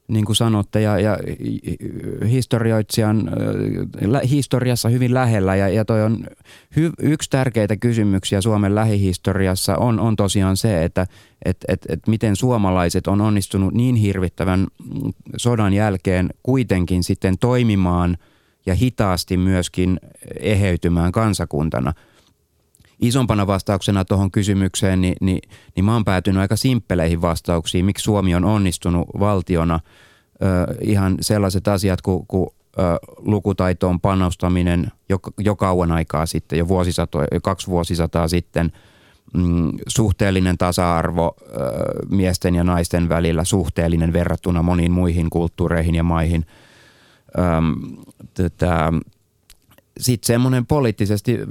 niin kuin sanotte, ja, ja historioitsijan historiassa hyvin lähellä. Ja, ja toi on hy, yksi tärkeitä kysymyksiä Suomen lähihistoriassa on, on tosiaan se, että et, et, et miten suomalaiset on onnistunut niin hirvittävän sodan jälkeen kuitenkin sitten toimimaan – ja hitaasti myöskin eheytymään kansakuntana. Isompana vastauksena tuohon kysymykseen, niin, niin, niin mä oon päätynyt aika simppeleihin vastauksiin, miksi Suomi on onnistunut valtiona. Ö, ihan sellaiset asiat kuin, ö, lukutaitoon panostaminen jo, jo kauan aikaa sitten, jo vuosisato, kaksi vuosisataa sitten – mm, suhteellinen tasa-arvo ö, miesten ja naisten välillä, suhteellinen verrattuna moniin muihin kulttuureihin ja maihin – ähm, tota, sitten semmoinen poliittisesti äh,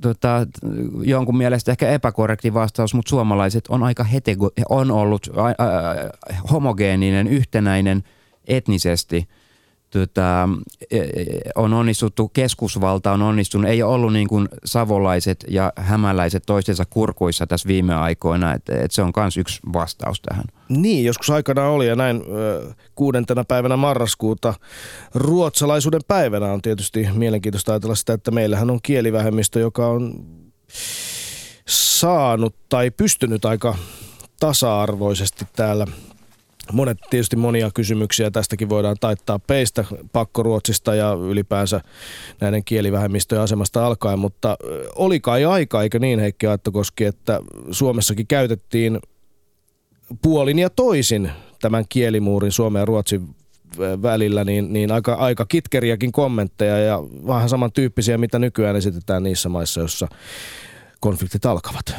tota, jonkun mielestä ehkä epäkorrekti vastaus, mutta suomalaiset on aika hetego, on ollut äh, homogeeninen, yhtenäinen etnisesti – tota, e, e, on onnistuttu, keskusvalta on onnistunut, ei ole ollut niin kuin savolaiset ja hämäläiset toistensa kurkuissa tässä viime aikoina, että et se on myös yksi vastaus tähän. Niin, joskus aikana oli ja näin kuudentena päivänä marraskuuta ruotsalaisuuden päivänä on tietysti mielenkiintoista ajatella sitä, että meillähän on kielivähemmistö, joka on saanut tai pystynyt aika tasa-arvoisesti täällä Monet, tietysti monia kysymyksiä tästäkin voidaan taittaa peistä pakkoruotsista ja ylipäänsä näiden kielivähemmistöjen asemasta alkaen, mutta oli kai aika, eikö niin Heikki Aattokoski, että Suomessakin käytettiin puolin ja toisin tämän kielimuurin Suomen ja Ruotsin välillä, niin, niin aika, aika kitkeriäkin kommentteja ja vähän samantyyppisiä, mitä nykyään esitetään niissä maissa, joissa konfliktit alkavat.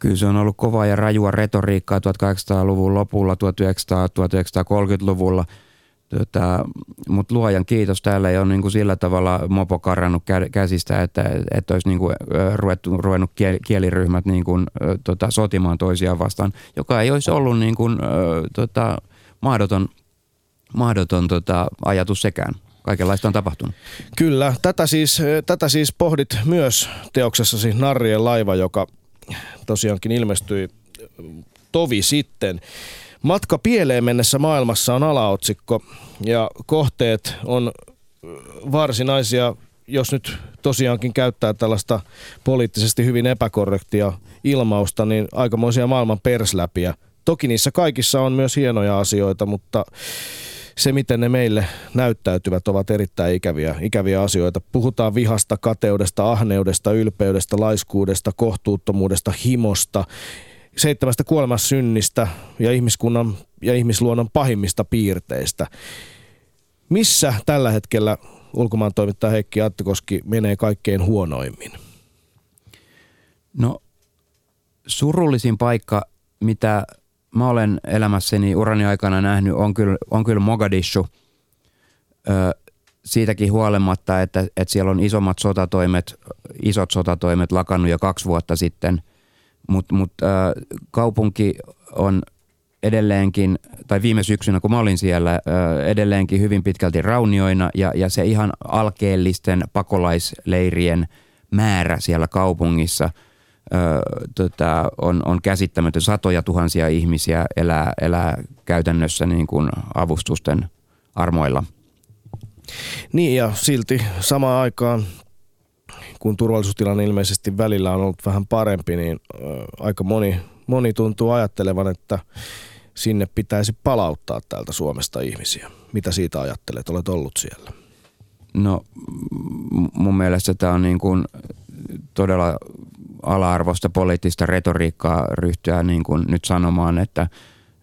Kyllä se on ollut kovaa ja rajua retoriikkaa 1800-luvun lopulla, 1900-1930-luvulla. Tota, Mutta luojan kiitos, täällä ei ole niin kuin sillä tavalla mopo karannut käsistä, että, että olisi niin kuin ruvettu, ruvennut kieliryhmät niin kuin, tota, sotimaan toisiaan vastaan, joka ei olisi ollut niin kuin, tota, mahdoton, mahdoton tota, ajatus sekään. Kaikenlaista on tapahtunut. Kyllä, tätä siis, tätä siis pohdit myös teoksessasi Narrien laiva, joka tosiaankin ilmestyi tovi sitten. Matka pieleen mennessä maailmassa on alaotsikko ja kohteet on varsinaisia, jos nyt tosiaankin käyttää tällaista poliittisesti hyvin epäkorrektia ilmausta, niin aikamoisia maailman persläpiä. Toki niissä kaikissa on myös hienoja asioita, mutta se, miten ne meille näyttäytyvät, ovat erittäin ikäviä, ikäviä asioita. Puhutaan vihasta, kateudesta, ahneudesta, ylpeydestä, laiskuudesta, kohtuuttomuudesta, himosta, seitsemästä kuolemassynnistä ja ihmiskunnan ja ihmisluonnon pahimmista piirteistä. Missä tällä hetkellä ulkomaan toimittaja Heikki Attikoski menee kaikkein huonoimmin? No surullisin paikka, mitä mä olen elämässäni urani aikana nähnyt, on kyllä, on kyllä Mogadishu. Ö, siitäkin huolimatta, että, että siellä on isommat sotatoimet, isot sotatoimet lakannut jo kaksi vuotta sitten. Mutta mut, kaupunki on edelleenkin, tai viime syksynä kun mä olin siellä, ö, edelleenkin hyvin pitkälti raunioina ja, ja se ihan alkeellisten pakolaisleirien määrä siellä kaupungissa – tota, on, on käsittämätön. Satoja tuhansia ihmisiä elää, elää käytännössä niin kuin avustusten armoilla. Niin ja silti samaan aikaan, kun turvallisuustilanne ilmeisesti välillä on ollut vähän parempi, niin ö, aika moni, moni tuntuu ajattelevan, että sinne pitäisi palauttaa täältä Suomesta ihmisiä. Mitä siitä ajattelet? Olet ollut siellä. No mun mielestä tämä on niin kuin todella ala-arvoista poliittista retoriikkaa ryhtyä niin kuin nyt sanomaan, että,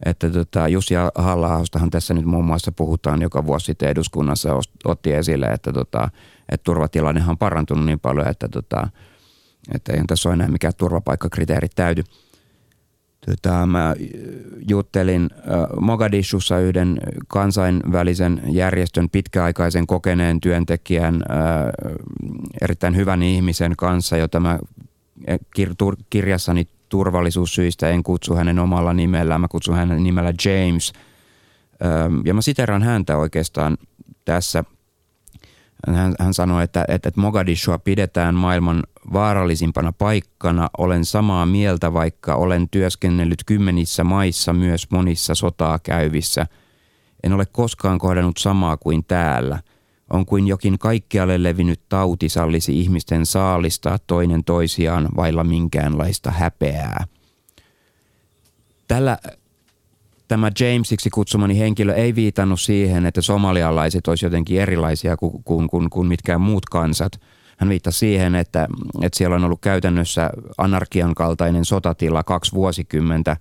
että tota, Jussi halla tässä nyt muun muassa puhutaan, joka vuosi sitten eduskunnassa otti esille, että, tota, että turvatilannehan on parantunut niin paljon, että, tota, että ei tässä ole enää mikään turvapaikkakriteerit täyty. Tota, mä juttelin Mogadishussa yhden kansainvälisen järjestön pitkäaikaisen kokeneen työntekijän, erittäin hyvän ihmisen kanssa, jota mä kirjassani turvallisuussyistä en kutsu hänen omalla nimellään, mä kutsun hänen nimellä James. Ja mä siteran häntä oikeastaan tässä. Hän, hän sanoi, että, että Mogadishua pidetään maailman vaarallisimpana paikkana. Olen samaa mieltä, vaikka olen työskennellyt kymmenissä maissa, myös monissa sotaa käyvissä. En ole koskaan kohdannut samaa kuin täällä – on kuin jokin kaikkialle levinnyt tauti sallisi ihmisten saalistaa toinen toisiaan vailla minkäänlaista häpeää. Tällä tämä Jamesiksi kutsumani henkilö ei viitannut siihen, että somalialaiset olisivat jotenkin erilaisia kuin, kuin, kuin, kuin mitkään muut kansat. Hän viittasi siihen, että, että siellä on ollut käytännössä anarkian kaltainen sotatila kaksi vuosikymmentä.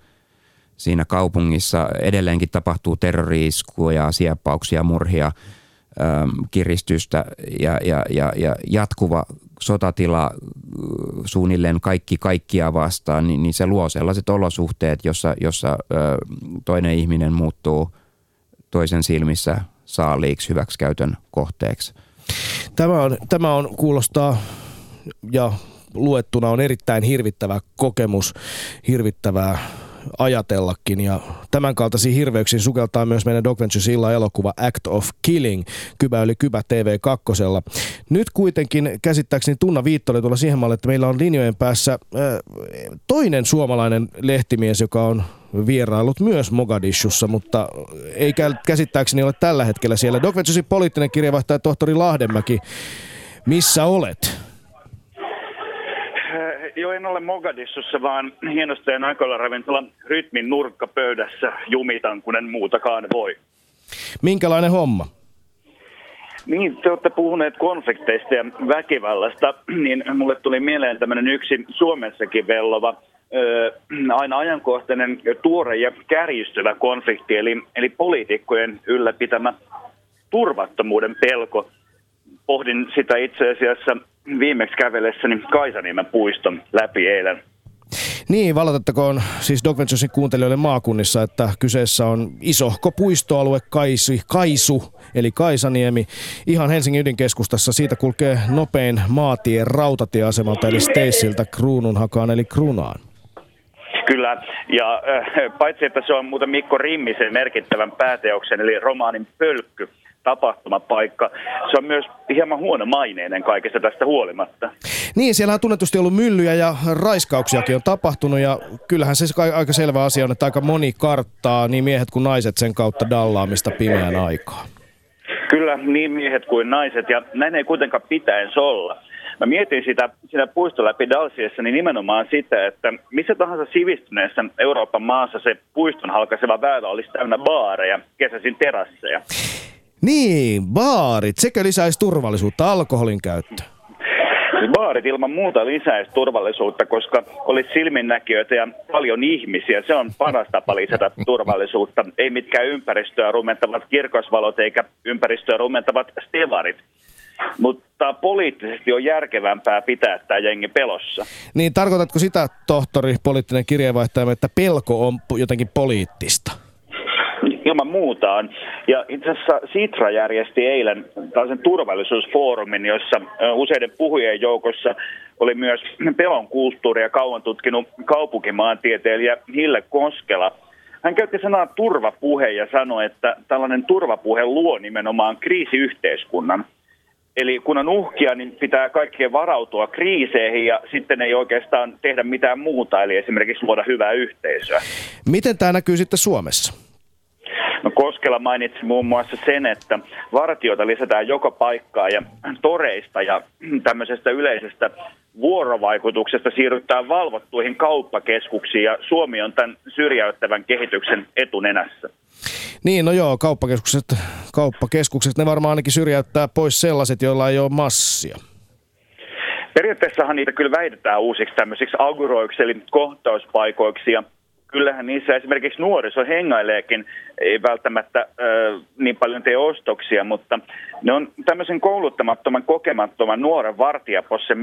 Siinä kaupungissa edelleenkin tapahtuu terroriiskuja, sieppauksia, murhia – kiristystä ja, ja, ja, ja jatkuva sotatila äh, suunnilleen kaikki kaikkia vastaan, niin, niin se luo sellaiset olosuhteet, jossa, jossa toinen ihminen muuttuu toisen silmissä saaliiksi hyväksikäytön kohteeksi. Tämä, on, tämä on, kuulostaa ja luettuna on erittäin hirvittävä kokemus, hirvittävää ajatellakin. Ja tämän kaltaisiin hirveyksiin sukeltaa myös meidän Doc Ventures illan elokuva Act of Killing, Kybä yli Kybä TV2. Nyt kuitenkin käsittääkseni Tunna Viitto tuolla siihen malliin, että meillä on linjojen päässä äh, toinen suomalainen lehtimies, joka on vierailut myös Mogadishussa, mutta ei käsittääkseni ole tällä hetkellä siellä. Doc Venturesin poliittinen kirjavaihtaja tohtori Lahdenmäki, missä olet? Jo en ole Mogadissussa, vaan hienostajan aikoilla ravintolan rytmin nurkkapöydässä jumitan, kun en muutakaan voi. Minkälainen homma? Niin, te olette puhuneet konflikteista ja väkivallasta, niin mulle tuli mieleen tämmöinen yksi Suomessakin vellova ö, aina ajankohtainen, tuore ja kärjistyvä konflikti, eli, eli poliitikkojen ylläpitämä turvattomuuden pelko. Pohdin sitä itse asiassa viimeksi kävellessäni Kaisaniemen puiston läpi eilen. Niin, valotettakoon siis Dog Venturesin kuuntelijoille maakunnissa, että kyseessä on isohko puistoalue Kaisi, Kaisu, eli Kaisaniemi, ihan Helsingin ydinkeskustassa. Siitä kulkee nopein maatie rautatieasemalta, eli Steissiltä Kruununhakaan, eli Krunaan. Kyllä, ja äh, paitsi että se on muuten Mikko Rimmisen merkittävän pääteoksen, eli romaanin Pölkky, tapahtumapaikka. Se on myös hieman huono maineinen kaikesta tästä huolimatta. Niin, siellä on tunnetusti ollut myllyjä ja raiskauksiakin on tapahtunut ja kyllähän se aika selvä asia on, että aika moni karttaa niin miehet kuin naiset sen kautta dallaamista pimeän aikaa. Kyllä, niin miehet kuin naiset ja näin ei kuitenkaan pitäisi olla. Mä mietin sitä, sitä puiston läpi Dalsiessa niin nimenomaan sitä, että missä tahansa sivistyneessä Euroopan maassa se puiston halkaiseva väylä olisi täynnä baareja, kesäisin terasseja. Niin, baarit. Sekä lisäisi turvallisuutta alkoholin käyttö. Baarit ilman muuta lisäisi turvallisuutta, koska olisi silminnäkijöitä ja paljon ihmisiä. Se on paras tapa lisätä <laughs> turvallisuutta. Ei mitkään ympäristöä rumentavat kirkosvalot eikä ympäristöä rumentavat stevarit. Mutta poliittisesti on järkevämpää pitää tämä jengi pelossa. Niin, tarkoitatko sitä, tohtori, poliittinen kirjeenvaihtaja, että pelko on jotenkin poliittista? Ilman muuta on. Ja itse asiassa Sitra järjesti eilen tällaisen turvallisuusfoorumin, jossa useiden puhujien joukossa oli myös pelon kulttuuria kauan tutkinut kaupunkimaantieteilijä Hille Koskela. Hän käytti sanaa turvapuhe ja sanoi, että tällainen turvapuhe luo nimenomaan kriisiyhteiskunnan. Eli kun on uhkia, niin pitää kaikkien varautua kriiseihin ja sitten ei oikeastaan tehdä mitään muuta, eli esimerkiksi luoda hyvää yhteisöä. Miten tämä näkyy sitten Suomessa? No Koskela mainitsi muun muassa sen, että vartioita lisätään joka paikkaa ja toreista ja tämmöisestä yleisestä vuorovaikutuksesta siirrytään valvottuihin kauppakeskuksiin ja Suomi on tämän syrjäyttävän kehityksen etunenässä. Niin, no joo, kauppakeskukset, kauppakeskukset, ne varmaan ainakin syrjäyttää pois sellaiset, joilla ei ole massia. Periaatteessahan niitä kyllä väitetään uusiksi tämmöisiksi aguroiksi eli kohtauspaikoiksi ja kyllähän niissä esimerkiksi nuoriso hengaileekin, ei välttämättä ö, niin paljon tee ostoksia, mutta ne on tämmöisen kouluttamattoman, kokemattoman nuoren vartijapossen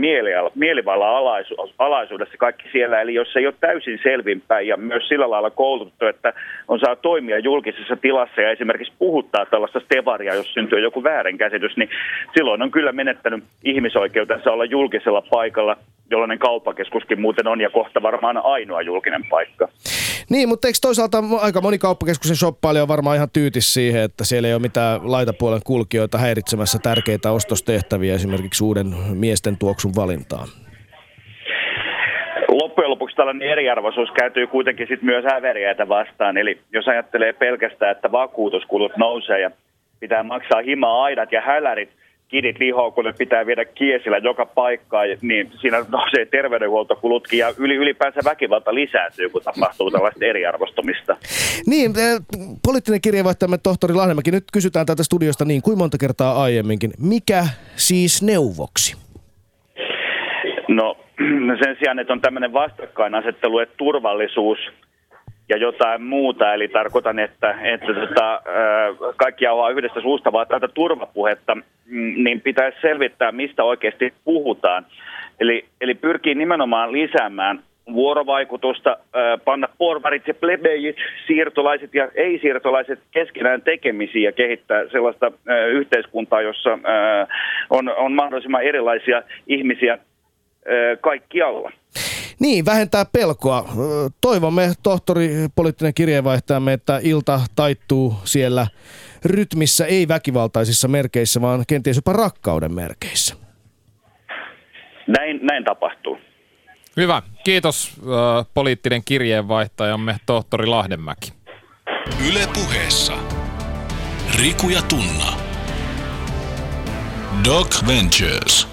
mielivallan-alaisuudessa kaikki siellä. Eli jos ei ole täysin selvinpäin ja myös sillä lailla koulutettu, että on saa toimia julkisessa tilassa ja esimerkiksi puhuttaa tällaista stevaria, jos syntyy joku väärinkäsitys, niin silloin on kyllä menettänyt ihmisoikeutensa olla julkisella paikalla jollainen kauppakeskuskin muuten on ja kohta varmaan ainoa julkinen paikka. Niin, mutta eikö toisaalta aika moni kauppakeskuksen shoppailija on varmaan ihan tyytis siihen, että siellä ei ole mitään laitapuolen kulkijoita häiritsemässä tärkeitä ostostehtäviä, esimerkiksi uuden miesten tuoksun valintaa? Loppujen lopuksi tällainen eriarvoisuus käytyy kuitenkin sit myös häveriäitä vastaan. Eli jos ajattelee pelkästään, että vakuutuskulut nousee ja pitää maksaa himaa aidat ja hälärit, kidit lihoo, kun ne pitää viedä kiesillä joka paikkaan, niin siinä nousee terveydenhuoltokulutkin ja yli, ylipäänsä väkivalta lisääntyy, kun tapahtuu tällaista eriarvostumista. Niin, eh, poliittinen kirjeenvaihtajamme tohtori Lahdemäki, nyt kysytään täältä studiosta niin kuin monta kertaa aiemminkin. Mikä siis neuvoksi? No <clears throat> sen sijaan, että on tämmöinen vastakkainasettelu, että turvallisuus – ja jotain muuta. Eli tarkoitan, että, että tota, kaikki jauhaa yhdestä suusta vaan tätä turvapuhetta, mm, niin pitäisi selvittää, mistä oikeasti puhutaan. Eli, eli pyrkii nimenomaan lisäämään vuorovaikutusta, panna porvarit ja plebejit, siirtolaiset ja ei-siirtolaiset keskenään tekemisiä ja kehittää sellaista yhteiskuntaa, jossa on, on mahdollisimman erilaisia ihmisiä kaikkialla. Niin, vähentää pelkoa. Toivomme, tohtori, poliittinen kirjeenvaihtajamme, että ilta taittuu siellä rytmissä, ei väkivaltaisissa merkeissä, vaan kenties jopa rakkauden merkeissä. Näin, näin tapahtuu. Hyvä. Kiitos äh, poliittinen kirjeenvaihtajamme tohtori Lahdenmäki. Yle puheessa. Riku ja Tunna. Doc Ventures.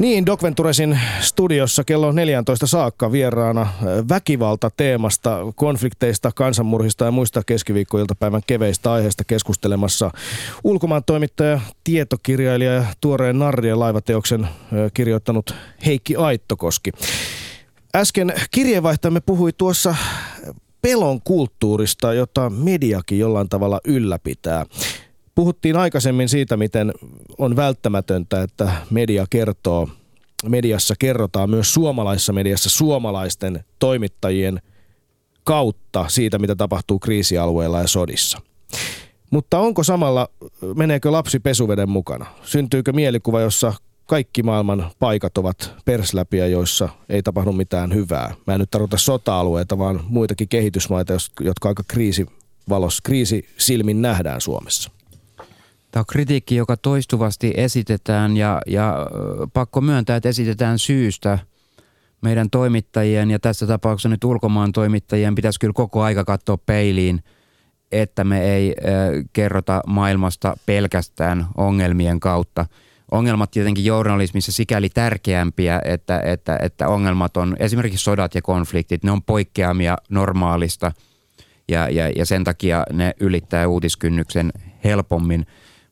Niin, Doc Venturesin studiossa kello 14 saakka vieraana väkivalta teemasta, konflikteista, kansanmurhista ja muista keskiviikkoiltapäivän keveistä aiheista keskustelemassa ulkomaan toimittaja, tietokirjailija ja tuoreen Narrien laivateoksen kirjoittanut Heikki Aittokoski. Äsken kirjeenvaihtajamme puhui tuossa pelon kulttuurista, jota mediakin jollain tavalla ylläpitää. Puhuttiin aikaisemmin siitä, miten on välttämätöntä, että media kertoo, mediassa kerrotaan myös suomalaisessa mediassa suomalaisten toimittajien kautta siitä, mitä tapahtuu kriisialueilla ja sodissa. Mutta onko samalla, meneekö lapsi pesuveden mukana? Syntyykö mielikuva, jossa kaikki maailman paikat ovat persläpiä, joissa ei tapahdu mitään hyvää. Mä en nyt tarkoita sota-alueita, vaan muitakin kehitysmaita, jotka aika kriisivalos, kriisisilmin nähdään Suomessa. Tämä on kritiikki, joka toistuvasti esitetään ja, ja pakko myöntää, että esitetään syystä. Meidän toimittajien ja tässä tapauksessa nyt ulkomaan toimittajien pitäisi kyllä koko aika katsoa peiliin, että me ei äh, kerrota maailmasta pelkästään ongelmien kautta – ongelmat tietenkin journalismissa sikäli tärkeämpiä, että, että, että ongelmat on esimerkiksi sodat ja konfliktit, ne on poikkeamia normaalista ja, ja, ja sen takia ne ylittää uutiskynnyksen helpommin.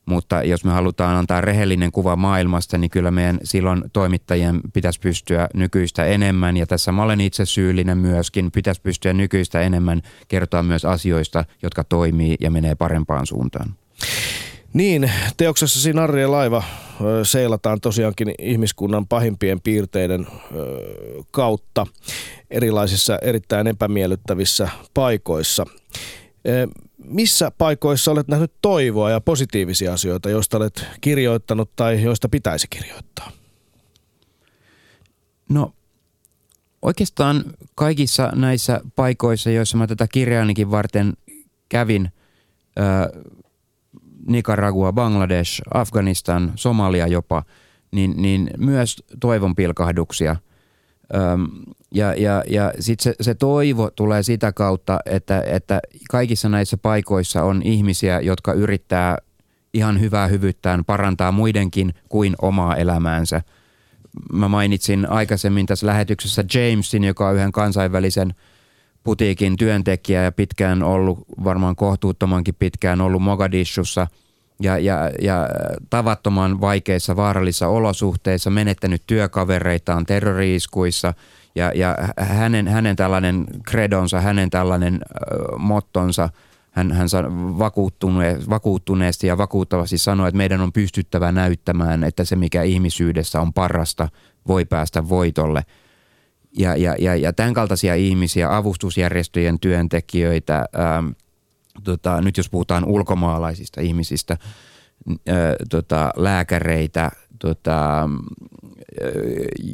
Mutta jos me halutaan antaa rehellinen kuva maailmasta, niin kyllä meidän silloin toimittajien pitäisi pystyä nykyistä enemmän, ja tässä mä olen itse syyllinen myöskin, pitäisi pystyä nykyistä enemmän kertoa myös asioista, jotka toimii ja menee parempaan suuntaan. Niin, teoksessasi Narri ja laiva seilataan tosiaankin ihmiskunnan pahimpien piirteiden kautta erilaisissa erittäin epämiellyttävissä paikoissa. Missä paikoissa olet nähnyt toivoa ja positiivisia asioita, joista olet kirjoittanut tai joista pitäisi kirjoittaa? No oikeastaan kaikissa näissä paikoissa, joissa mä tätä kirjaanikin varten kävin, Nicaragua, Bangladesh, Afganistan, Somalia jopa, niin, niin myös toivon pilkahduksia. Ja ja, ja sitten se, se toivo tulee sitä kautta, että, että kaikissa näissä paikoissa on ihmisiä, jotka yrittää ihan hyvää hyvyyttään parantaa muidenkin kuin omaa elämäänsä. Mä mainitsin aikaisemmin tässä lähetyksessä Jamesin, joka on yhden kansainvälisen – putiikin työntekijä ja pitkään ollut, varmaan kohtuuttomankin pitkään ollut Mogadishussa ja, ja, ja tavattoman vaikeissa vaarallisissa olosuhteissa, menettänyt työkavereitaan terroriiskuissa ja, ja hänen, hänen tällainen kredonsa, hänen tällainen äh, mottonsa, hän, hän vakuuttune, vakuuttuneesti ja vakuuttavasti sanoi, että meidän on pystyttävä näyttämään, että se mikä ihmisyydessä on parasta voi päästä voitolle – ja, ja, ja, ja tämän kaltaisia ihmisiä, avustusjärjestöjen työntekijöitä, ää, tota, nyt jos puhutaan ulkomaalaisista ihmisistä, ää, tota, lääkäreitä, tota,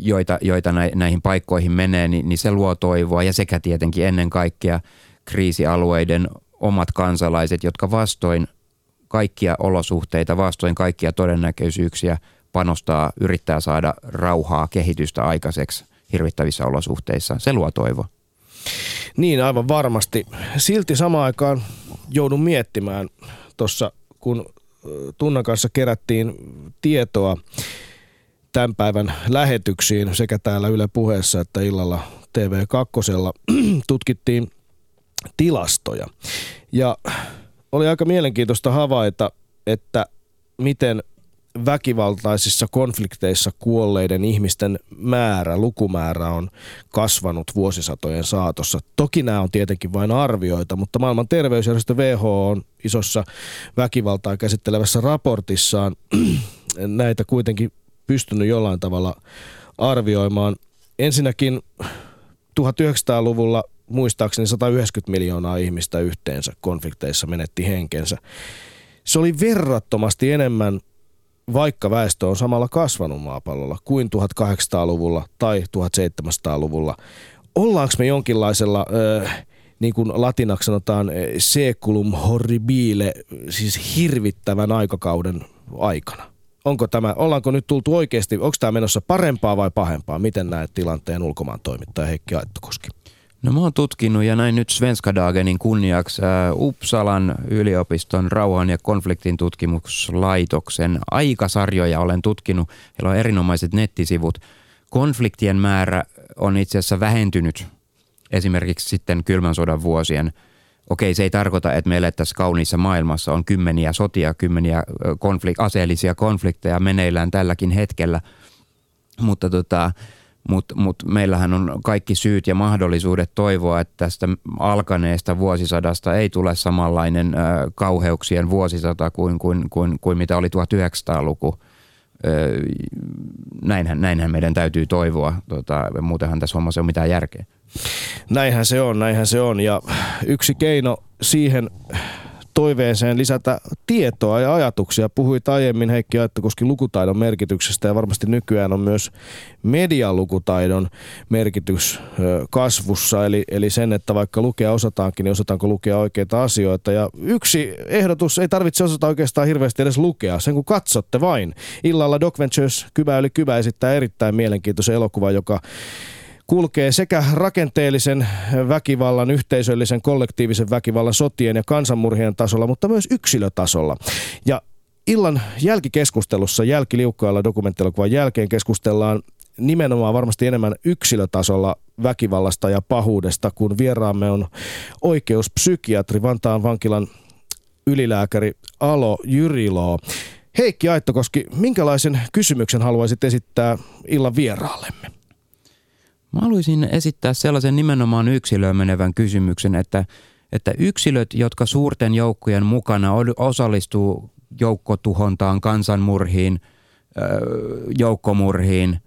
joita, joita näihin paikkoihin menee, niin, niin se luo toivoa ja sekä tietenkin ennen kaikkea kriisialueiden omat kansalaiset, jotka vastoin kaikkia olosuhteita, vastoin kaikkia todennäköisyyksiä panostaa, yrittää saada rauhaa, kehitystä aikaiseksi – hirvittävissä olosuhteissa. Se luo toivoa. Niin, aivan varmasti. Silti samaan aikaan joudun miettimään tuossa, kun Tunnan kanssa kerättiin tietoa tämän päivän lähetyksiin sekä täällä Yle puheessa että illalla TV2 <clears throat> tutkittiin tilastoja. Ja oli aika mielenkiintoista havaita, että miten väkivaltaisissa konflikteissa kuolleiden ihmisten määrä, lukumäärä on kasvanut vuosisatojen saatossa. Toki nämä on tietenkin vain arvioita, mutta maailman terveysjärjestö WHO on isossa väkivaltaa käsittelevässä raportissaan <clears throat> näitä kuitenkin pystynyt jollain tavalla arvioimaan. Ensinnäkin 1900-luvulla muistaakseni 190 miljoonaa ihmistä yhteensä konflikteissa menetti henkensä. Se oli verrattomasti enemmän vaikka väestö on samalla kasvanut maapallolla kuin 1800-luvulla tai 1700-luvulla. Ollaanko me jonkinlaisella, äh, niin kuin latinaksi sanotaan, seculum horribile, siis hirvittävän aikakauden aikana? Onko tämä, ollaanko nyt tultu oikeasti, onko tämä menossa parempaa vai pahempaa? Miten näet tilanteen ulkomaan toimittaja Heikki Aittokoski? No mä oon tutkinut ja näin nyt Svenska Dagenin kunniaksi äh, Uppsalan yliopiston rauhan ja konfliktin tutkimuslaitoksen aikasarjoja olen tutkinut. Heillä on erinomaiset nettisivut. Konfliktien määrä on itse asiassa vähentynyt esimerkiksi sitten kylmän sodan vuosien. Okei, se ei tarkoita, että me elettäisiin kauniissa maailmassa. On kymmeniä sotia, kymmeniä konflik- aseellisia konflikteja meneillään tälläkin hetkellä. Mutta tota, mutta mut meillähän on kaikki syyt ja mahdollisuudet toivoa, että tästä alkaneesta vuosisadasta ei tule samanlainen äh, kauheuksien vuosisata kuin, kuin, kuin, kuin mitä oli 1900-luku. Äh, näinhän, näinhän meidän täytyy toivoa, tota, muutenhan tässä hommassa ei ole mitään järkeä. Näinhän se on, näinhän se on. Ja yksi keino siihen toiveeseen lisätä tietoa ja ajatuksia. Puhuit aiemmin Heikki Aittokoski lukutaidon merkityksestä ja varmasti nykyään on myös medialukutaidon merkitys kasvussa. Eli, eli sen, että vaikka lukea osataankin, niin osataanko lukea oikeita asioita. Ja yksi ehdotus, ei tarvitse osata oikeastaan hirveästi edes lukea, sen kun katsotte vain. Illalla Doc Ventures Kybä yli Kybä esittää erittäin mielenkiintoisen elokuvan, joka kulkee sekä rakenteellisen väkivallan, yhteisöllisen, kollektiivisen väkivallan, sotien ja kansanmurhien tasolla, mutta myös yksilötasolla. Ja illan jälkikeskustelussa, jälkiliukkailla dokumenttilokuvan jälkeen keskustellaan nimenomaan varmasti enemmän yksilötasolla väkivallasta ja pahuudesta, kun vieraamme on oikeuspsykiatri Vantaan vankilan ylilääkäri Alo Jyriloo. Heikki Aittokoski, minkälaisen kysymyksen haluaisit esittää illan vieraallemme? Mä haluaisin esittää sellaisen nimenomaan yksilöön menevän kysymyksen, että, että yksilöt, jotka suurten joukkojen mukana osallistuu joukkotuhontaan, kansanmurhiin, joukkomurhiin,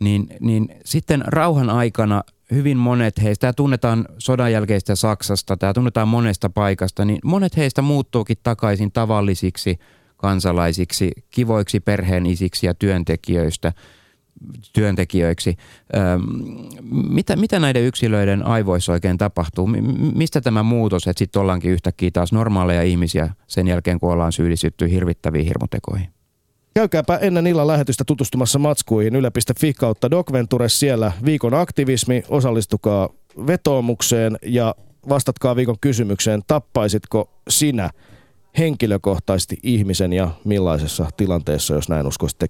niin, niin sitten rauhan aikana hyvin monet heistä, tämä tunnetaan sodan jälkeistä Saksasta, tämä tunnetaan monesta paikasta, niin monet heistä muuttuukin takaisin tavallisiksi kansalaisiksi, kivoiksi perheenisiksi ja työntekijöistä – työntekijöiksi. Mitä, mitä näiden yksilöiden aivoissa oikein tapahtuu? Mistä tämä muutos, että sitten ollaankin yhtäkkiä taas normaaleja ihmisiä sen jälkeen, kun ollaan syyllistytty hirvittäviin hirmutekoihin? Käykääpä ennen illan lähetystä tutustumassa matskuihin yle.fi kautta Docventure. Siellä viikon aktivismi, osallistukaa vetoomukseen ja vastatkaa viikon kysymykseen, tappaisitko sinä henkilökohtaisesti ihmisen ja millaisessa tilanteessa, jos näin uskoisit tekemään?